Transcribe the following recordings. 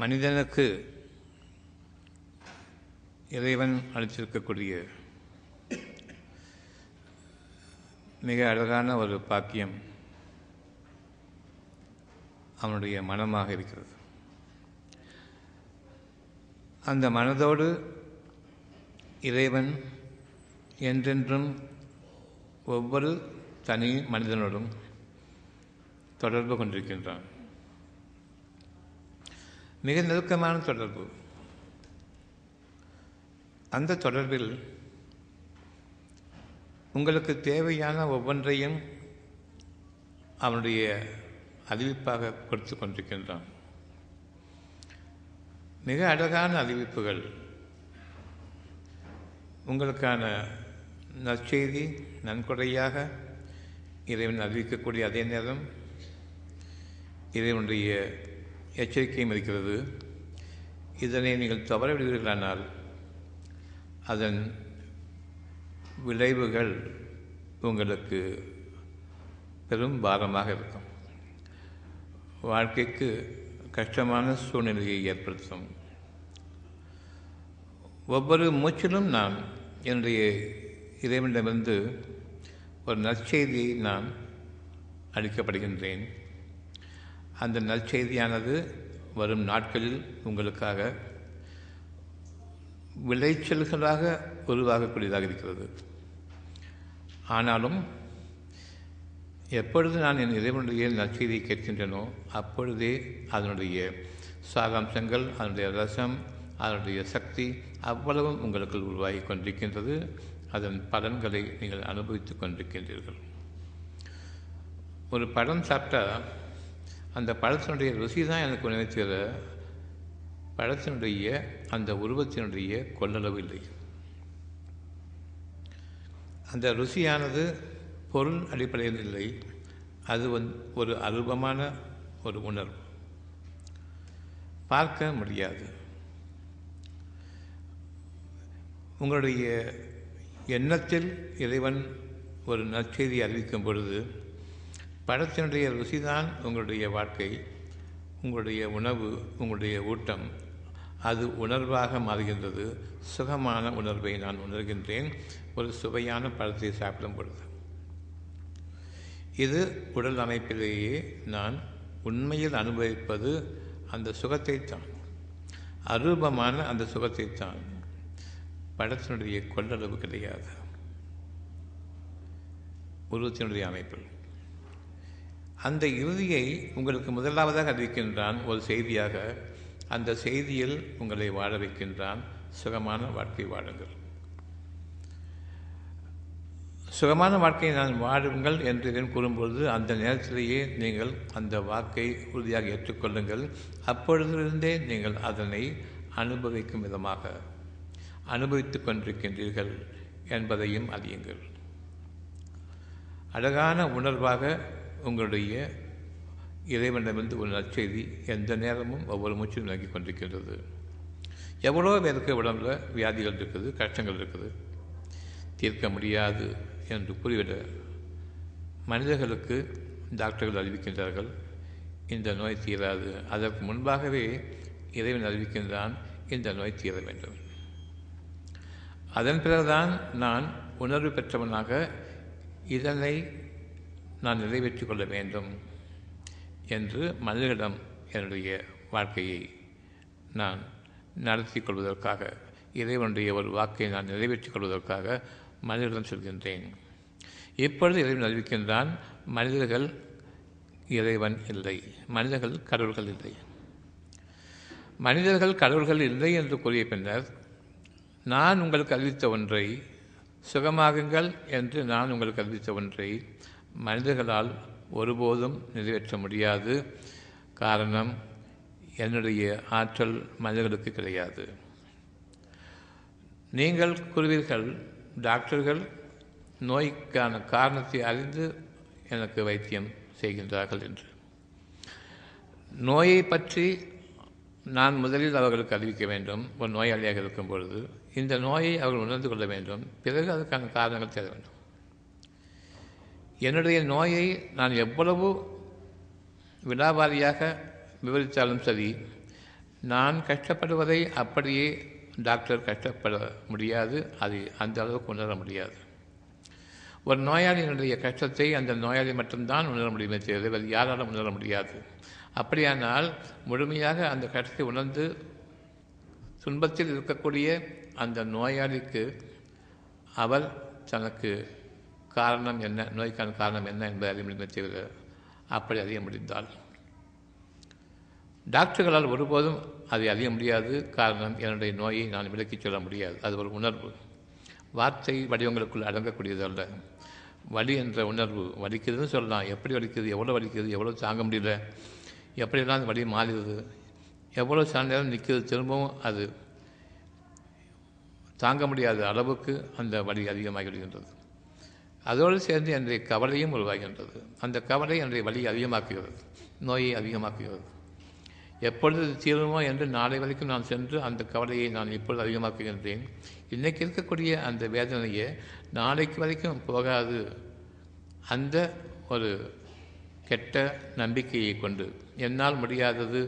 மனிதனுக்கு இறைவன் அளித்திருக்கக்கூடிய மிக அழகான ஒரு பாக்கியம் அவனுடைய மனமாக இருக்கிறது. அந்த மனதோடு இறைவன் என்றென்றும் ஒவ்வொரு தனி மனிதனோடும் தொடர்பு கொண்டிருக்கின்றான். மிக நெருக்கமான தொடர்பு. அந்த தொடர்பில் உங்களுக்கு தேவையான ஒவ்வொன்றையும் அவனுடைய அறிவிப்பாக கொடுத்து கொண்டிருக்கின்றான். மிக அழகான அறிவிப்புகள். உங்களுக்கான நற்செய்தி நன்கொடையாக இறைவன் அறிவிக்கக்கூடிய அதே நேரம் இறைவனுடைய எச்சரிக்கையும் இருக்கிறது இதனை நீங்கள் தவறவிடுவீர்களானால் அதன் விளைவுகள் உங்களுக்கு பெரும் பாரமாக இருக்கும். வாழ்க்கைக்கு கஷ்டமான சூழ்நிலையை ஏற்படுத்தும். ஒவ்வொரு மூச்சிலும் நான் என்னுடைய இறைவனிடமிருந்து ஒரு நற்செய்தியை நான் அளிக்கப்படுகின்றேன். அந்த நற்செய்தியானது வரும் நாட்களில் உங்களுக்காக விளைச்சல்களாக உருவாகக்கூடியதாக இருக்கிறது. ஆனாலும் எப்பொழுது நான் என் இறைவனுடைய நற்செய்தியை கேட்கின்றனோ அப்பொழுதே அதனுடைய சாகாம்சங்கள் அதனுடைய ரசம் அதனுடைய சக்தி அவ்வளவும் உங்களுக்குள் உருவாகி கொண்டிருக்கின்றது. அதன் பலன்களை நீங்கள் அனுபவித்துக் கொண்டிருக்கின்றீர்கள். ஒரு பழம் சாப்பிட்டா அந்த பழத்தினுடைய ருசி தான் எனக்கு நினைத்துகிற பழத்தினுடைய அந்த உருவத்தினுடைய கொள்ளளவு இல்லை. அந்த ருசியானது பொருள் அடிப்படையில் இல்லை. அது வந் ஒரு அருபமான ஒரு உணர்வு. பார்க்க முடியாது. உங்களுடைய எண்ணத்தில் இறைவன் ஒரு நற்செய்தி அறிவிக்கும் பொழுது படத்தினுடைய ருசிதான் உங்களுடைய வாழ்க்கை உங்களுடைய உணவு உங்களுடைய ஊட்டம். அது உணர்வாக மாறுகின்றது. சுகமான உணர்வை நான் உணர்கின்றேன். ஒரு சுவையான பழத்தை சாப்பிடும் பொழுது. இது உடல் அமைப்பிலேயே நான் உண்மையில் அனுபவிப்பது அந்த சுகத்தைத்தான். அரூபமான அந்த சுகத்தைத்தான். படத்தினுடைய கொள்ளளவு கிடையாது. உருவத்தினுடைய அமைப்பில். அந்த இறுதியை உங்களுக்கு முதலாவதாக அறிவிக்கின்றான் ஒரு செய்தியாக அந்த செய்தியில் உங்களை வாழ வைக்கின்றான். சுகமான வாழ்க்கை வாழுங்கள். சுகமான வாழ்க்கையை நான் வாழுங்கள் என்று இதன் கூறும்பொழுது அந்த நேரத்திலேயே நீங்கள் அந்த வாக்கை உறுதியாக ஏற்றுக்கொள்ளுங்கள். அப்பொழுதிலிருந்தே நீங்கள் அதனை அனுபவிக்கும் விதமாக அனுபவித்துக் கொண்டிருக்கின்றீர்கள் என்பதையும் அறியுங்கள். அழகான உணர்வாக உங்களுடைய இறைவனிடமிருந்து ஒரு நற்செய்தி எந்த நேரமும் ஒவ்வொரு மூச்சிலும் விளங்கி கொண்டிருக்கின்றது. எவ்வளோ பேருக்கு உடம்புல வியாதிகள் இருக்குது கஷ்டங்கள் இருக்குது? தீர்க்க முடியாது என்று கூறிவிட மனிதர்களுக்கு டாக்டர்கள் அறிவிக்கின்றார்கள் இந்த நோய் தீராது. அதற்கு முன்பாகவே இறைவன் அறிவிக்கின்றான் இந்த நோய் தீர வேண்டும். அதன் பிறகுதான் நான் உணர்வு பெற்றவனாக இதனை நான் நிறைவேற்றி கொள்ள வேண்டும் என்று மனிதரிடம் என்னுடைய வாழ்க்கையை நான் நடத்தி கொள்வதற்காக இறைவனுடைய ஒரு வாக்கை நான் நிறைவேற்றிக் கொள்வதற்காக மனிதரிடம் சொல்கின்றேன். இப்பொழுது இறைவன் அறிவிக்கின்றான் மனிதர்கள் இறைவன் இல்லை மனிதர்கள் கடவுள்கள் இல்லை. மனிதர்கள் கடவுள்கள் இல்லை என்று கூறிய பின்னர் நான் உங்களுக்கு அறிவித்த ஒன்றை சுகமாகுங்கள் என்று நான் உங்களுக்கு அறிவித்த ஒன்றை மனிதர்களால் ஒருபோதும் நிறைவேற்ற முடியாது. காரணம் என்னுடைய ஆற்றல் மனிதர்களுக்கு கிடையாது. நீங்கள் கூறுவீர்கள் டாக்டர்கள் நோய்க்கான காரணத்தை அறிந்து எனக்கு வைத்தியம் செய்கின்றார்கள் என்று. நோயை பற்றி நான் முதலில் அவர்களுக்கு அறிவிக்க வேண்டும். ஒரு நோயாளியாக இருக்கும் பொழுது இந்த நோயை அவர்கள் உணர்ந்து கொள்ள வேண்டும். பிறகு அதற்கான காரணங்கள் தேட வேண்டும். என்னுடைய நோயை நான் எவ்வளவு விடாபாரியாக விவரித்தாலும் சரி நான் கஷ்டப்படுவதை அப்படியே டாக்டர் கஷ்டப்பட முடியாது அது அந்த அளவுக்கு உணர முடியாது. ஒரு நோயாளியினுடைய கஷ்டத்தை அந்த நோயாளி மட்டும்தான் உணர முடியுமே தவிர வேறு யாராலும் உணர முடியாது. அப்படியானால் முழுமையாக அந்த கஷ்டத்தை உணர்ந்து துன்பத்தில் இருக்கக்கூடிய அந்த நோயாளிக்கு அவர் தனக்கு காரணம் என்ன? நோய்க்கான காரணம் என்ன என்பதை அறிய முடியுமே தவிர அப்படி அறிய முடிந்தால். டாக்டர்களால் ஒருபோதும் அதை அறிய முடியாது. காரணம் என்னுடைய நோயை நான் விலக்கிச் சொல்ல முடியாது. அது ஒரு உணர்வு. வார்த்தை வடிவங்களுக்குள் அடங்கக்கூடியதல்ல. வலி என்ற உணர்வு வலிக்குதுன்னு சொல்லலாம். எப்படி வலிக்குது எவ்வளோ வலிக்குது எவ்வளோ தாங்க முடியல எப்படியெல்லாம் அந்த வலி மாறிடுது எவ்வளோ சில நேரம் நிற்குது திரும்பவும் அது தாங்க முடியாத அளவுக்கு அந்த வலி அதிகமாகி விடுகின்றது அதோடு சேர்ந்து என்னுடைய கவலையும் உருவாகின்றது. அந்த கவலை என்னுடைய வலியை அதிகமாக்குகிறது. நோயை அதிகமாக்குகிறது. எப்பொழுது தீருமோ என்று நாளை வரைக்கும் நான் சென்று அந்த கவலையை நான் இப்பொழுது அதிகமாக்குகின்றேன். இன்றைக்கு இருக்கக்கூடிய அந்த வேதனையை நாளைக்கு வரைக்கும் போகாது. அந்த ஒரு கெட்ட நம்பிக்கையை கொண்டு என்னால் முடியாதது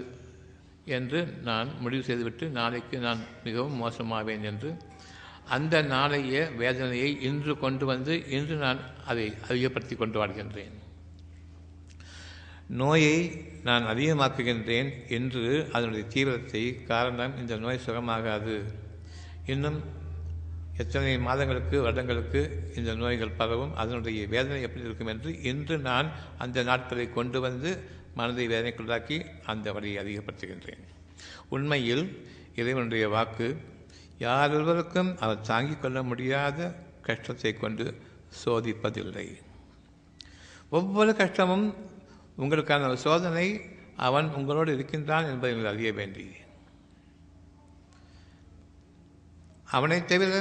என்று நான் முடிவு செய்துவிட்டு நாளைக்கு நான் மிகவும் மோசமாவேன் என்று அந்த நாளைய வேதனையை இன்று கொண்டு வந்து இன்று நான் அதை அதிகப்படுத்தி கொண்டு வாழ்கின்றேன். நோயை நான் அதிகமாக்குகின்றேன் என்று அதனுடைய தீவிரத்தை காரணம் இந்த நோய் சுகமாகாது. இன்னும் எத்தனை மாதங்களுக்கு வருடங்களுக்கு இந்த நோய்கள் பரவும் அதனுடைய வேதனை எப்படி இருக்கும் என்று இன்று நான் அந்த நாட்களை கொண்டு வந்து மனதை வேதனைக்குள்ளாக்கி அந்த வழியை அதிகப்படுத்துகின்றேன். உண்மையில் இறைவனுடைய வாக்கு யாரொருவருக்கும் அவர் தாங்கிக் கொள்ள முடியாத கஷ்டத்தை கொண்டு சோதிப்பதில்லை. ஒவ்வொரு கஷ்டமும் உங்களுக்கான ஒரு சோதனை அவன் உங்களோடு இருக்கின்றான் என்பதை நீங்கள் அறிய வேண்டி அவனை தவிர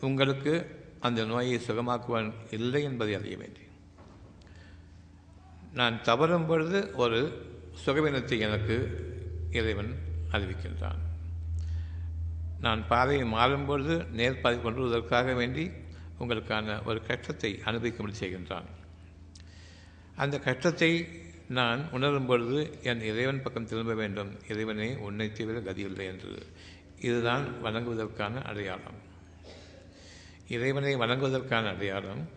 உங்களுக்கு அந்த நோயை சுகமாக்குவன் இல்லை என்பதை அறிய வேண்டி நான் தவறும் பொழுது ஒரு சுகவீனத்தை எனக்கு இறைவன் அறிவிக்கின்றான். நான் பாதையை மாறும்பொழுது நேர்பாதை கொண்டு வருவதற்காக வேண்டி உங்களுக்கான ஒரு கஷ்டத்தை அனுபவிக்கும்படி செய்கின்றான். அந்த கஷ்டத்தை நான் உணரும் பொழுது என் இறைவன் பக்கம் திரும்ப வேண்டும். இறைவனை உன்னை தவிர கதியில்லை என்று. இதுதான் வணங்குவதற்கான அடையாளம். இறைவனை வணங்குவதற்கான அடையாளம்.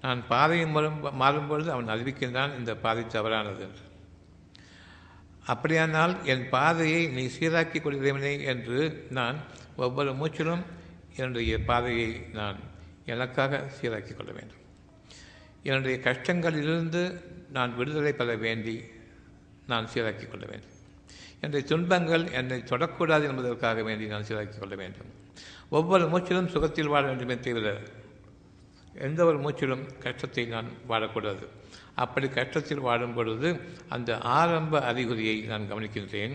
நான் பாதையை மாறும் மாறும்பொழுது அவன் அறிவிக்கின்றான் இந்த பாதை தவறானது என்று. அப்படியானால் என் பாதையை நீ சீராக்கி கொள்கிறேனே என்று நான் ஒவ்வொரு மூச்சிலும் என்னுடைய பாதையை நான் எனக்காக சீராக்கி கொள்ள வேண்டும். என்னுடைய கஷ்டங்களிலிருந்து நான் விடுதலை பெற வேண்டி நான் சீராக்கி கொள்ள வேண்டும். என்னுடைய துன்பங்கள் என்னை தொடக்கூடாது என்பதற்காக வேண்டி நான் சீராக்கி கொள்ள வேண்டும். ஒவ்வொரு மூச்சிலும் சுகத்தில் வாழ வேண்டுமே தவிர எந்த ஒரு மூச்சிலும் கஷ்டத்தை நான் வாழக்கூடாது. அப்படி கஷ்டத்தில் வாழும் பொழுது அந்த ஆரம்ப அறிகுறியை நான் கவனிக்கின்றேன்.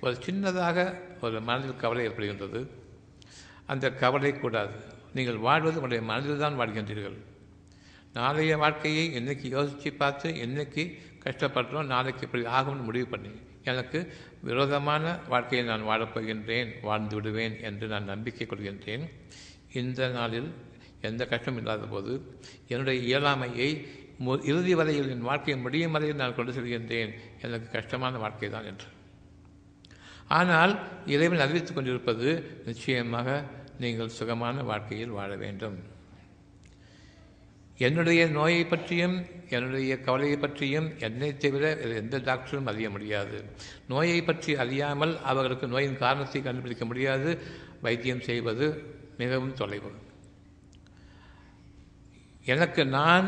ஒரு சின்னதாக ஒரு மனதில் கவலை ஏற்படுகின்றது. அந்த கவலை கூடாது. நீங்கள் வாழ்வது உங்களுடைய மனதில் தான் வாழ்கின்றீர்கள். நாளைய வாழ்க்கையை என்னைக்கு யோசித்து பார்த்து என்னைக்கு கஷ்டப்படுறோம் நாளைக்கு இப்படி ஆகும்னு முடிவு பண்ணி எனக்கு விரோதமான வாழ்க்கையை நான் வாழப்போகின்றேன் வாழ்ந்து விடுவேன் என்று நான் நம்பிக்கை கொள்கின்றேன். இந்த நாளில் எந்த கஷ்டம் இல்லாத போது என்னுடைய இயலாமையை இறுதி வரையில் என் வாழ்க்கை முடியும் வரையில் நான் கொண்டு செல்கின்றேன். எனக்கு கஷ்டமான வாழ்க்கை தான் என்று. ஆனால் இறைவன் அறிவித்துக் கொண்டிருப்பது நிச்சயமாக நீங்கள் சுகமான வாழ்க்கையில் வாழ வேண்டும். என்னுடைய நோயை பற்றியும் என்னுடைய கவலையை பற்றியும் என்னை தவிர எந்த டாக்டரும் அறிய முடியாது. நோயை பற்றி அறியாமல் அவர்களுக்கு நோயின் காரணத்தை கண்டுபிடிக்க முடியாது. வைத்தியம் செய்வது மிகவும் தொலைவு. எனக்கு நான்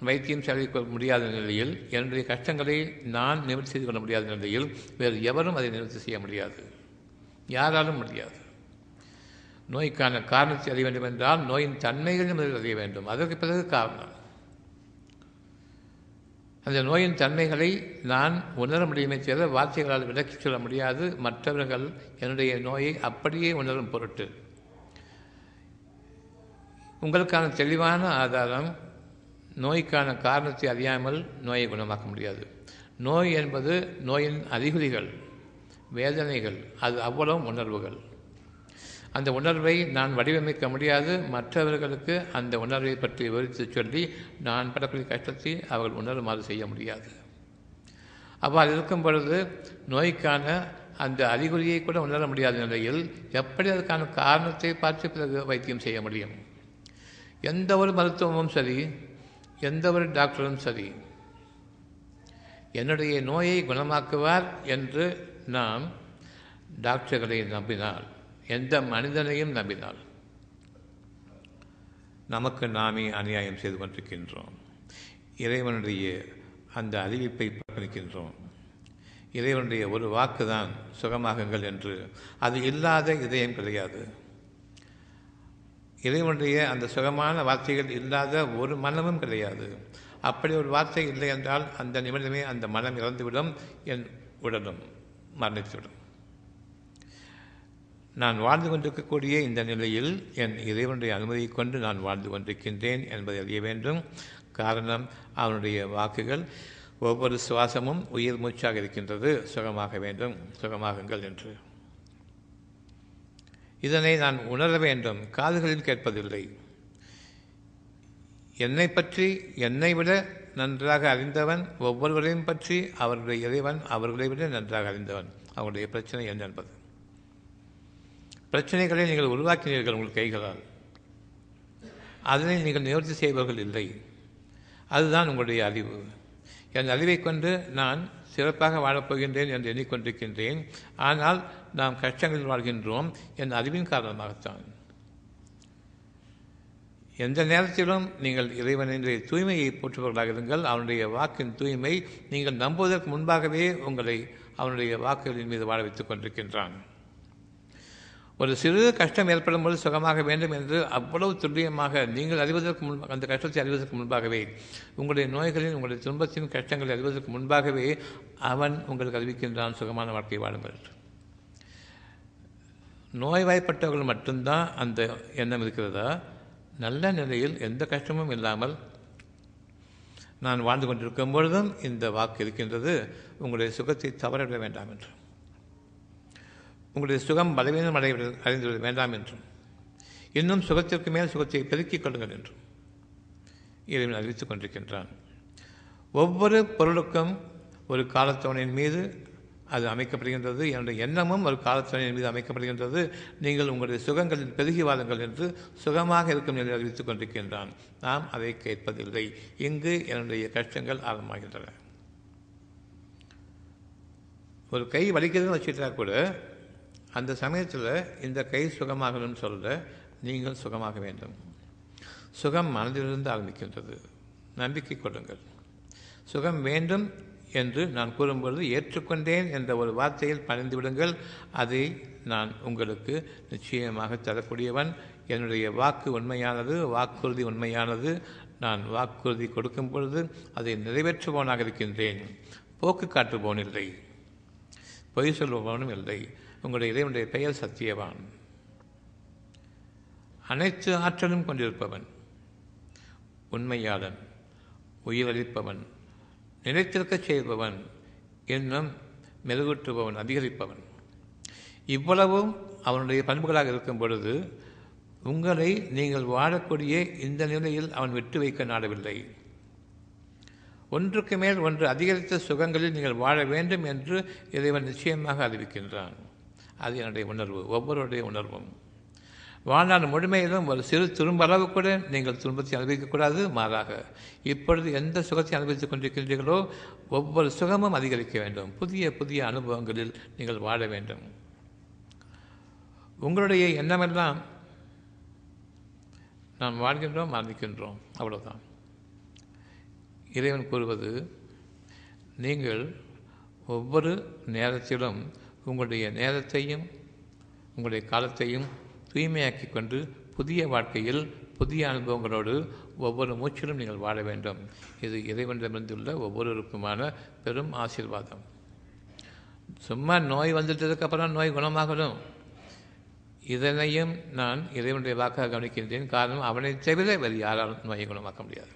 வைத்தியம் செலவிக்க முடியாத நிலையில் என்னுடைய கஷ்டங்களை நான் நிவர்த்தி செய்து கொள்ள முடியாத நிலையில் வேறு எவரும் அதை நிவர்த்தி செய்ய முடியாது. யாராலும் முடியாது. நோய்க்கான காரணத்தை அறிய வேண்டும் என்றால் நோயின் தன்மைகளையும் முதலில் அறிய வேண்டும். அதற்கு பிறகு காரணம். அந்த நோயின் தன்மைகளை நான் உணர முடியுமே தவிர வார்த்தைகளால் விளக்கி சொல்ல முடியாது. மற்றவர்கள் என்னுடைய நோயை அப்படியே உணரும் பொருட்டு. உங்களுக்கான தெளிவான ஆதாரம் நோய்க்கான காரணத்தை அறியாமல் நோயை குணமாக்க முடியாது. நோய் என்பது நோயின் அறிகுறிகள் வேதனைகள் அது அவ்வளவு உணர்வுகள். அந்த உணர்வை நான் வடிவமைக்க முடியாது. மற்றவர்களுக்கு அந்த உணர்வை பற்றி விவரித்து சொல்லி நான் படக்கூடிய கஷ்டத்தை அவர்கள் உணருமாறு செய்ய முடியாது. அவ்வாறு இருக்கும் பொழுது நோய்க்கான அந்த அறிகுறியை கூட உணர முடியாத நிலையில் எப்படி அதுக்கான காரணத்தை பார்த்து பிறகு வைத்தியம் செய்ய முடியும்? எந்த ஒரு மருத்துவமும் சரி எந்த ஒரு டாக்டரும் சரி. என்னுடைய நோயை குணமாக்குவார் என்று நாம் டாக்டர்களை நம்பினால் எந்த மனிதனையும் நம்பினால் நமக்கு நாமே அநியாயம் செய்து கொண்டிருக்கின்றோம். இறைவனுடைய அந்த அறிவிப்பை புறக்கணிக்கின்றோம் இறைவனுடைய ஒரு வாக்கு தான் சுகமாகுங்கள் என்று. அது இல்லாத இதயம் கிடையாது. இறைவனுடைய அந்த சுகமான வார்த்தைகள் இல்லாத ஒரு மனமும் கிடையாது. அப்படி ஒரு வார்த்தை இல்லை என்றால் அந்த நிமிடமே அந்த மனம் இறந்துவிடும் என் உடலும் மரணித்துவிடும். நான் வாழ்ந்து கொண்டிருக்கக்கூடிய இந்த நிலையில் என் இறைவனுடைய அனுமதியை கொண்டு நான் வாழ்ந்து கொண்டிருக்கின்றேன் என்பதை அறிய வேண்டும். காரணம் அவனுடைய வாக்குகள் ஒவ்வொரு சுவாசமும் உயிர் மூச்சாக இருக்கின்றது. சுகமாக வேண்டும். சுகமாகுங்கள் என்று. இதனை நான் உணர வேண்டும். காதுகளில் கேட்பதில்லை. என்னை பற்றி என்னை விட நன்றாக அறிந்தவன் ஒவ்வொருவரையும் பற்றி அவருடைய இறைவன் அவர்களை விட நன்றாக அறிந்தவன். அவருடைய பிரச்சனை என்ன என்பது? பிரச்சனைகளை நீங்கள் உருவாக்கினீர்கள் உங்கள் கைகளால். அதனை நீங்கள் நிவர்த்தி செய்பவர்கள் இல்லை. அதுதான் உங்களுடைய அறிவு. என் அறிவை கொண்டு நான் சிறப்பாக வாழப்போகின்றேன் என்று எண்ணிக்கொண்டிருக்கின்றேன். ஆனால் நாம் கஷ்டங்களில் வாழ்கின்றோம் என் அறிவின் காரணமாகத்தான். எந்த நேரத்திலும் நீங்கள் இறைவனுடைய தூய்மையை போற்றுபவர்களாக இருங்கள். அவனுடைய வாக்கின் தூய்மை நீங்கள் நம்புவதற்கு முன்பாகவே உங்களை அவனுடைய வாக்குகளின் மீது வாழ வைத்துக் கொண்டிருக்கின்றான். ஒரு சிறு கஷ்டம் ஏற்படும் போது சுகமாக வேண்டும் என்று அவ்வளவு துல்லியமாக நீங்கள் அறிவதற்கு முன் அந்த கஷ்டத்தை அறிவதற்கு முன்பாகவே உங்களுடைய நோய்களின் உங்களுடைய துன்பத்தின் கஷ்டங்களை அறிவதற்கு முன்பாகவே அவன் உங்களுக்கு அறிவிக்கின்றான். சுகமான வாழ்க்கை வாழுங்கள். நோய்வாய்ப்பட்டவர்கள் மட்டும்தான் அந்த எண்ணம் இருக்கிறதா? நல்ல நிலையில் எந்த கஷ்டமும் இல்லாமல் நான் வாழ்ந்து கொண்டிருக்கும் பொழுதும் இந்த வாக்கு இருக்கின்றது. உங்களுடைய சுகத்தை தவறவிட வேண்டாம் என்று உங்களுடைய சுகம் பலவீனம் அடைய அறிந்துவிட வேண்டாம் என்றும் இன்னும் சுகத்திற்கு மேல் சுகத்தை பெருக்கிக் கொள்ளுங்கள் என்றும் இறைவன் அறிவித்துக் கொண்டிருக்கின்றான். ஒவ்வொரு பொருளுக்கும் ஒரு காலத்தவனின் மீது அது அமைக்கப்படுகின்றது. என்னுடைய எண்ணமும் ஒரு காலத்தவனின் மீது அமைக்கப்படுகின்றது. நீங்கள் உங்களுடைய சுகங்களில் பெருகி வாருங்கள் என்று சுகமாக இருக்கும் என்று அறிவித்துக் கொண்டிருக்கின்றான். நாம் அதை கேட்பதில்லை. இங்கு என்னுடைய கஷ்டங்கள் ஆரம்பமாகின்றன ஒரு கை வலிக்கிறதுன்னு வச்சுட்டா கூட அந்த சமயத்தில் இந்த கை சுகமாகணும்னு சொல்ல நீங்கள் சுகமாக வேண்டும். சுகம் மனதிலிருந்து ஆரம்பிக்கின்றது. நம்பிக்கை கொள்ளுங்கள் சுகம் வேண்டும் என்று நான் கூறும்பொழுது ஏற்றுக்கொண்டேன் என்ற ஒரு வார்த்தையில் பணிந்து விடுங்கள். அதை நான் உங்களுக்கு நிச்சயமாக தரக்கூடியவன். என்னுடைய வாக்கு உண்மையானது வாக்குறுதி உண்மையானது. நான் வாக்குறுதி கொடுக்கும் பொழுது அதை நிறைவேற்றுபவனாக இருக்கின்றேன். போக்கு காட்டுபவன் இல்லை. பொய் சொல்பவனும் இல்லை. உங்களுடைய இறைவனுடைய பெயர் சத்தியவான். அனைத்து ஆற்றலும் கொண்டிருப்பவன். உண்மையாளன் உயிரளிப்பவன் நிலைத்திருக்கச் செய்பவன் எண்ணம் மெருகூட்டுபவன் அதிகரிப்பவன். இவ்வளவும் அவனுடைய பண்புகளாக இருக்கும் பொழுது உங்களை நீங்கள் வாழக்கூடிய இந்த நிலையில் அவன் விட்டு வைக்க நாடவில்லை. ஒன்றுக்கு மேல் ஒன்று அதிகரித்த சுகங்களில் நீங்கள் வாழ வேண்டும் என்று இறைவன் நிச்சயமாக அறிவிக்கின்றான். அது என்னுடைய உணர்வு ஒவ்வொருடைய உணர்வும். வாழ்நாள் முழுமையிலும் ஒரு சிறு துரும்ப அளவு கூட நீங்கள் துன்பத்தை அனுபவிக்கக்கூடாது மாறாக இப்பொழுது எந்த சுகத்தை அனுபவித்துக் கொண்டிருக்கின்றீர்களோ ஒவ்வொரு சுகமும் அதிகரிக்க வேண்டும். புதிய புதிய அனுபவங்களில் நீங்கள் வாழ வேண்டும். உங்களுடைய எண்ணமெல்லாம் நாம் வாழ்கின்றோம் மரணிக்கின்றோம் அவ்வளோதான் இறைவன் கூறுவது நீங்கள் ஒவ்வொரு நேரத்திலும் உங்களுடைய நேரத்தையும் உங்களுடைய காலத்தையும் தூய்மையாக்கி கொண்டு புதிய வாழ்க்கையில் புதிய அனுபவங்களோடு ஒவ்வொரு மூச்சிலும் நீங்கள் வாழ வேண்டும். இது இறைவனிடமிருந்துள்ள ஒவ்வொருவருக்குமான பெரும் ஆசீர்வாதம். சும்மா நோய் வந்துட்டதுக்கப்புறம் நோய் குணமாகணும். இதனையும் நான் இறைவனுடைய வாக்காக கவனிக்கின்றேன். காரணம் அவனை தவிர வேறு யாராலும் நோயை குணமாக்க முடியாது.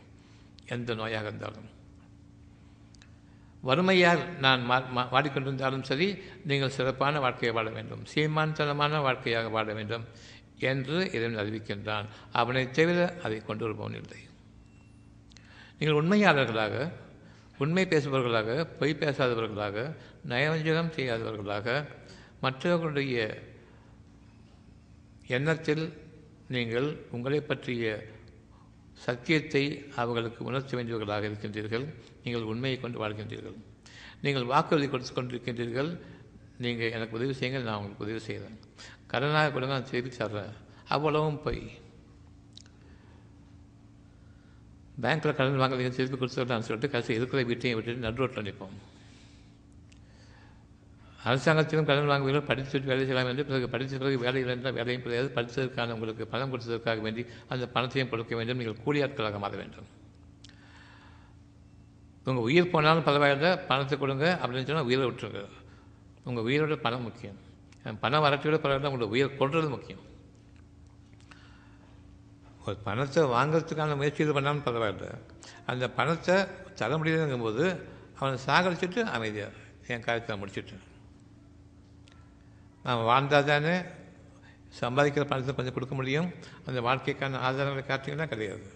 எந்த நோயாக இருந்தாலும். வறுமையால் நான் வாடிக்கொண்டிருந்தாலும் சரி நீங்கள் சிறப்பான வாழ்க்கையை வாழ வேண்டும். சீமான்தனமான வாழ்க்கையாக வாழ வேண்டும் என்று இறைவன் அறிவிக்கின்றான். அவனை தவிர அதை கொண்டு வருபவன் இல்லை. நீங்கள் உண்மையாளர்களாக உண்மை பேசுபவர்களாக பொய் பேசாதவர்களாக நயவஞ்சகம் செய்யாதவர்களாக மற்றவர்களுடைய எண்ணத்தில் நீங்கள் உங்களை பற்றிய சத்தியத்தை அவர்களுக்கு உணர்த்த வேண்டியவர்களாக இருக்கின்றீர்கள். நீங்கள் உண்மையை கொண்டு வாழ்கின்றீர்கள். நீங்கள் வாக்குறுதி கொடுத்து கொண்டிருக்கின்றீர்கள். நீங்கள் எனக்கு உதவி செய்யுங்கள் நான் உங்களுக்கு உதவி செய்கிறேன் கடனாக கொடுங்க நான் செய்து தர்றேன். அவ்வளவும் போய். பேங்க்கில் கடன் வாங்கலைங்க திருப்பி கொடுத்துடலான்னு சொல்லிட்டு கடைசி இருக்கிற வீட்டையும் விட்டுட்டு நடு ரோட்டில் நிற்போம் அரசாங்கத்திலும் கடன் வாங்குவீர்கள் படித்து வேலை செய்யலாம் என்று பிறகு படித்த பிறகு வேலை இருந்தால் வேலையும் கிடையாது. படித்ததற்கான உங்களுக்கு பணம் கொடுத்ததற்காக வேண்டி அந்த பணத்தையும் கொடுக்க வேண்டும். நீங்கள் கூலியாட்களாக மாற வேண்டும். உங்கள் உயிர் போனாலும் பரவாயில்ல பணத்தை கொடுங்க அப்படின்னு சொன்னால் உயிரை விட்டுருங்க. உங்கள் உயிரோட பணம் முக்கியம். பணம் வரட்டையோட பரவாயில்ல உங்களோட உயிர் கொள்வது முக்கியம். ஒரு பணத்தை வாங்கிறதுக்கான முயற்சிகள் பண்ணாலும் பரவாயில்ல. அந்த பணத்தை தர முடியலங்கும்போது அவனை சாகரிச்சுட்டு அமைதியாக என் காரியத்தை முடிச்சுட்டேன். நாம் வாழ்ந்தால் தானே சம்பாதிக்கிற பணத்தை கொஞ்சம் கொடுக்க முடியும். அந்த வாழ்க்கைக்கான ஆதாரங்களை காட்டிங்கன்னா கிடையாது.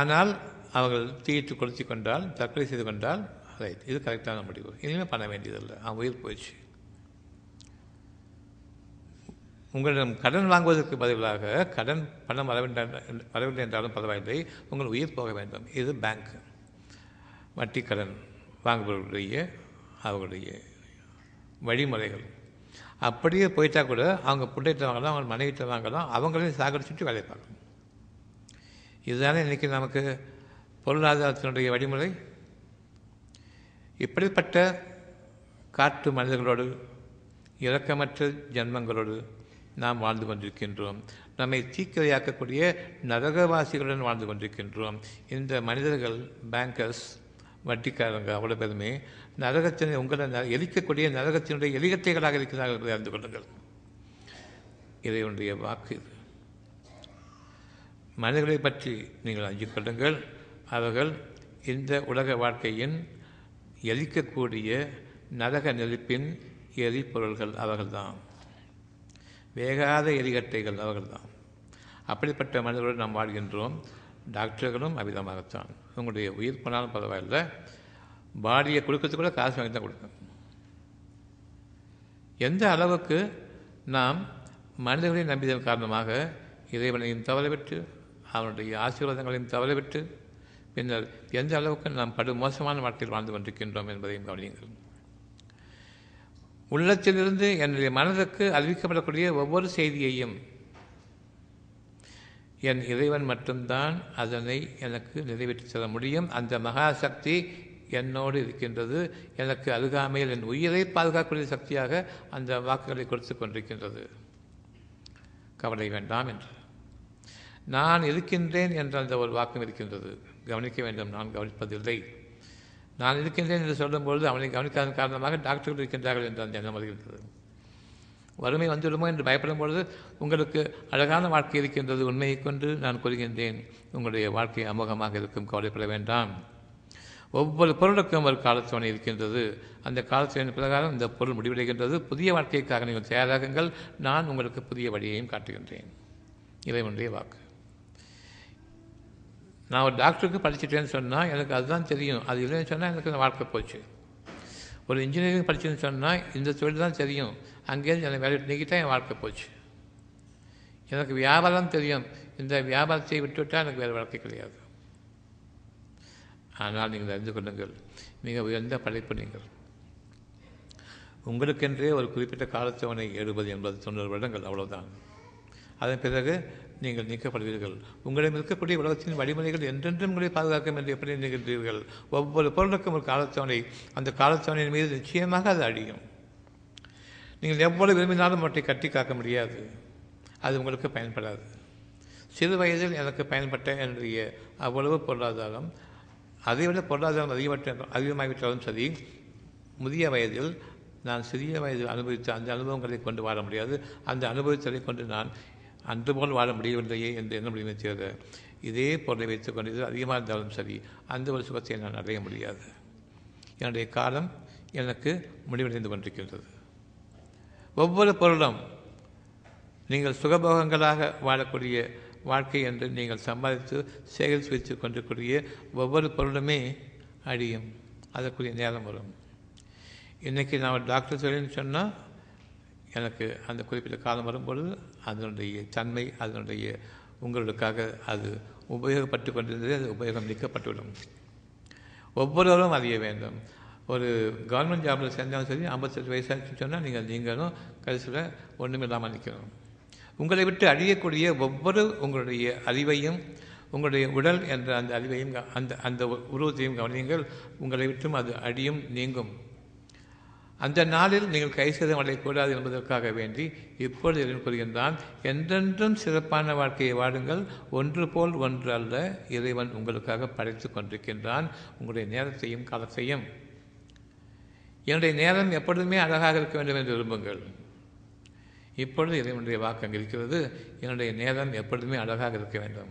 ஆனால் அவர்கள் தீயிட்டு கொளுத்தி கொண்டால் தற்கொலை செய்து கொண்டால் ரைட் இது கரெக்டான முடிவு. இனிமேல் பண்ண வேண்டியதில்லை. அவன் உயிர் போயிடுச்சு. உங்களிடம் கடன் வாங்குவதற்கு பதிலாக கடன் பணம் வரவில்லை வரவில்லை என்றாலும் பரவாயில்லை. உங்கள் உயிர் போக வேண்டும். இது பேங்க் வட்டி கடன் வாங்குபவர்களுடைய அவர்களுடைய வழிமுறைகள். அப்படியே போயிட்டா கூட அவங்க பிள்ளைகிட்ட வாங்கலாம் அவங்க மனைவிட்ட வாங்கலாம் அவங்களையும் சாகரிச்சுட்டு வேலை பார்க்கணும். இதுதானே இன்றைக்கி நமக்கு பொருளாதாரத்தினுடைய வழிமுறை? இப்படிப்பட்ட காட்டு மனிதர்களோடு இரக்கமற்ற ஜன்மங்களோடு நாம் வாழ்ந்து கொண்டிருக்கின்றோம். நம்மை தீக்கிரையாக்கக்கூடிய நரகவாசிகளுடன் வாழ்ந்து கொண்டிருக்கின்றோம். இந்த மனிதர்கள் பேங்கர்ஸ் வட்டிக்காரங்க அவ்வளோ பேருமே நரகத்தினை உங்களை எரிக்கக்கூடிய நரகத்தினுடைய எலிகத்தைகளாக இருக்கிறார்கள் என்பதை அறிந்து கொள்ளுங்கள் இறைவனுடைய வாக்கு இது. மனிதர்களை பற்றி நீங்கள் அஞ்சிக் கொள்ளுங்கள். அவர்கள் இந்த உலக வாழ்க்கையின் எரிக்கக்கூடிய நரக நெருப்பின் எரிபொருள்கள் அவர்கள்தான். வேகாத எரிகட்டைகள் அவர்கள்தான். அப்படிப்பட்ட மனிதர்களுடன் நாம் வாழ்கின்றோம். டாக்டர்களும் அவ்விதமாகத்தான் உங்களுடைய உயிர் போனாலும் பரவாயில்ல. பாடியை கொடுக்கறதுக்கு கூட காசு வாங்கி தான் கொடுக்கணும். எந்த அளவுக்கு நாம் மனிதர்களை நம்பியதன் காரணமாக இறைவனையும் தவறவிட்டு அவனுடைய ஆசீர்வாதங்களையும் தவறவிட்டு பின்னர் எந்த அளவுக்கு நாம் படு மோசமான வாழ்க்கையில் வாழ்ந்து கொண்டிருக்கின்றோம் என்பதையும் கவனியுங்கள். உள்ளத்திலிருந்து என்னுடைய மனதுக்கு அறிவிக்கப்படக்கூடிய ஒவ்வொரு செய்தியையும் என் இறைவன் மட்டும்தான் அதனை எனக்கு நிறைவேற்றி தர முடியும். அந்த மகாசக்தி என்னோடு இருக்கின்றது. எனக்கு அருகாமையில் என் உயிரை பாதுகாக்கக்கூடிய சக்தியாக அந்த வாக்குகளை கொடுத்து கொண்டிருக்கின்றது. கவலை வேண்டாம் என்று. நான் இருக்கின்றேன் என்ற அந்த ஒரு வாக்கம் இருக்கின்றது. கவனிக்க வேண்டும் நான் கவனிப்பதில்லை. நான் இருக்கின்றேன் என்று சொல்லும்பொழுது அவனை கவனிக்காத காரணமாக டாக்டர்கள் இருக்கின்றார்கள் என்று அந்த எண்ணம் வருகின்றது. வறுமை வந்துவிடுமோ என்று பயப்படும் பொழுது உங்களுக்கு அழகான வாழ்க்கை இருக்கின்றது உண்மையை கொண்டு நான் கூறுகின்றேன். உங்களுடைய வாழ்க்கை அமோகமாக இருக்கும் கவலைப்பட வேண்டாம். ஒவ்வொரு பொருளுக்கும் ஒரு காலத்தவணை இருக்கின்றது. அந்த காலத்தவணை பிரகாரம் இந்த பொருள் முடிவடைகின்றது. புதிய வாழ்க்கைக்காக நீங்கள் தயாராகுங்கள். நான் உங்களுக்கு புதிய வழியையும் காட்டுகின்றேன். இறைவனுடைய வாக்கு. நான் ஒரு டாக்டருக்கு படிச்சுட்டேன்னு சொன்னால் எனக்கு அதுதான் தெரியும். அது இல்லைன்னு சொன்னால் எனக்கு அந்த வாழ்க்கை போச்சு. ஒரு இன்ஜினியரிங் படிச்சுன்னு சொன்னால் இந்த தொழில் தான் தெரியும். அங்கேருந்து எனக்கு வேலை நீக்கிட்டா என் வாழ்க்கை போச்சு. எனக்கு வியாபாரம் தெரியும். இந்த வியாபாரத்தை விட்டுவிட்டால் எனக்கு வேறு வாழ்க்கை கிடையாது. ஆனால் நீங்கள் அறிந்து கொள்ளுங்கள் மிக உயர்ந்த படைப்பு நீங்கள். உங்களுக்கென்றே ஒரு குறிப்பிட்ட காலத்தவணை எழுபது என்பது தொண்ணூறு வருடங்கள் அவ்வளவுதான். அதன் பிறகு நீங்கள் நீக்கப்படுவீர்கள். உங்களிடம் இருக்கக்கூடிய உலகத்தின் வழிமுறைகள் என்றென்றும் உங்களை பாதுகாக்கும் என்று எப்படி நினைக்கின்றீர்கள் ஒவ்வொரு பொருளுக்கும் ஒரு காலத்தவணை அந்த காலத்தவணையின் மீது நிச்சயமாக அது அழியும். நீங்கள் எவ்வளவு விரும்பினாலும் அவற்றை கட்டி காக்க முடியாது. அது உங்களுக்கு பயன்படாது. சிறு வயதில் எனக்கு பயன்பட்ட என்னுடைய அவ்வளவு பொருளாதாரம் அதைவிட பொருளாதாரம் அதிகமற்ற அதிகமாகிவிட்டாலும் சரி முதிய வயதில் நான் சிறிய வயதில் அனுபவித்த அந்த அனுபவங்களை கொண்டு வாழ முடியாது. அந்த அனுபவத்தை கொண்டு நான் அன்று போல் வாழ முடியவில்லையே என்று என்ன முடியுமே தவிர இதே பொருளை வைத்துக் கொண்டு இது அதிகமாக இருந்தாலும் சரி அந்த ஒரு சுகத்தை நான் அடைய முடியாது. என்னுடைய காலம் எனக்கு முடிவடைந்து கொண்டிருக்கின்றது. ஒவ்வொரு பொருளும் நீங்கள் சுகபோகங்களாக வாழக்கூடிய வாழ்க்கை என்று நீங்கள் சம்பாதித்து சேகரித்து வைத்து கொண்டிருக்கூடிய ஒவ்வொரு பொருளுமே அழியும். அதற்குரிய நேரம் வரும். இன்றைக்கி நான் ஒரு டாக்டர் சொல்லின்னு சொன்னால் எனக்கு அந்த குறிப்பிட்ட காலம் வரும்பொழுது அதனுடைய தன்மை அதனுடைய உங்களுக்காக அது உபயோகப்பட்டு கொண்டிருந்தது அது உபயோகம் நீக்கப்பட்டுவிடும். ஒவ்வொருவரும் அறிய வேண்டும். ஒரு கவர்மெண்ட் ஜாபில் சேர்ந்தாலும் சரி ஐம்பத்தெட்டு வயசாச்சுன்னு சொன்னால் நீங்கள் நீங்களும் கடைசியில் ஒன்றும் இல்லாமல் நிற்கணும். உங்களை விட்டு அழியக்கூடிய ஒவ்வொரு உங்களுடைய அறிவையும் உங்களுடைய உடல் என்ற அந்த அறிவையும் அந்த அந்த உருவத்தையும் கவனியுங்கள். உங்களை விட்டும் அது அழியும் நீங்கும். அந்த நாளில் நீங்கள் கை சேதம் அடையக்கூடாது என்பதற்காக வேண்டி இப்பொழுது இறைவன் கூறுகின்றான் என்றென்றும் சிறப்பான வாழ்க்கையை வாடுங்கள். ஒன்று போல் ஒன்று அல்ல. இறைவன் உங்களுக்காக படைத்து கொண்டிருக்கின்றான். உங்களுடைய நேரத்தையும் காலத்தையும். என்னுடைய நேரம் எப்பொழுதுமே அழகாக இருக்க வேண்டும் என்று விரும்புங்கள். இப்பொழுது இறைவனுடைய வாக்கு அங்கே இருக்கிறது என்னுடைய நேரம் எப்பொழுதுமே அழகாக இருக்க வேண்டும்.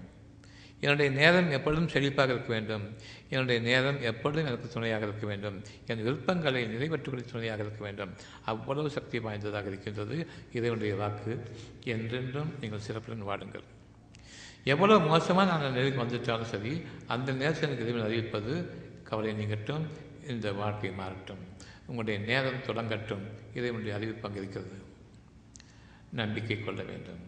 என்னுடைய நேரம் எப்பொழுதும் செழிப்பாக இருக்க வேண்டும். என்னுடைய நேரம் எப்பொழுதும் எனக்கு துணையாக இருக்க வேண்டும். என் விருப்பங்களை நிறைவேற்றக்கூடிய துணையாக இருக்க வேண்டும். அவ்வளவு சக்தி வாய்ந்ததாக இருக்கின்றது இறைவனுடைய வாக்கு. என்றென்றும் நீங்கள் சிறப்புடன் வாடுங்கள். எவ்வளோ மோசமாக நான் நிலைக்கு வந்துட்டாலும் சரி அந்த நேரத்தில் எனக்கு இறைவன் அறிவிப்பது கவலை நீங்கட்டும் இந்த வாழ்க்கை மாறட்டும். உங்களுடைய நேரம் தொடங்கட்டும். இறைவனுடைய அறிவிப்பு அங்கே இருக்கிறது நம்பிக்கை கொள்ள வேண்டும்.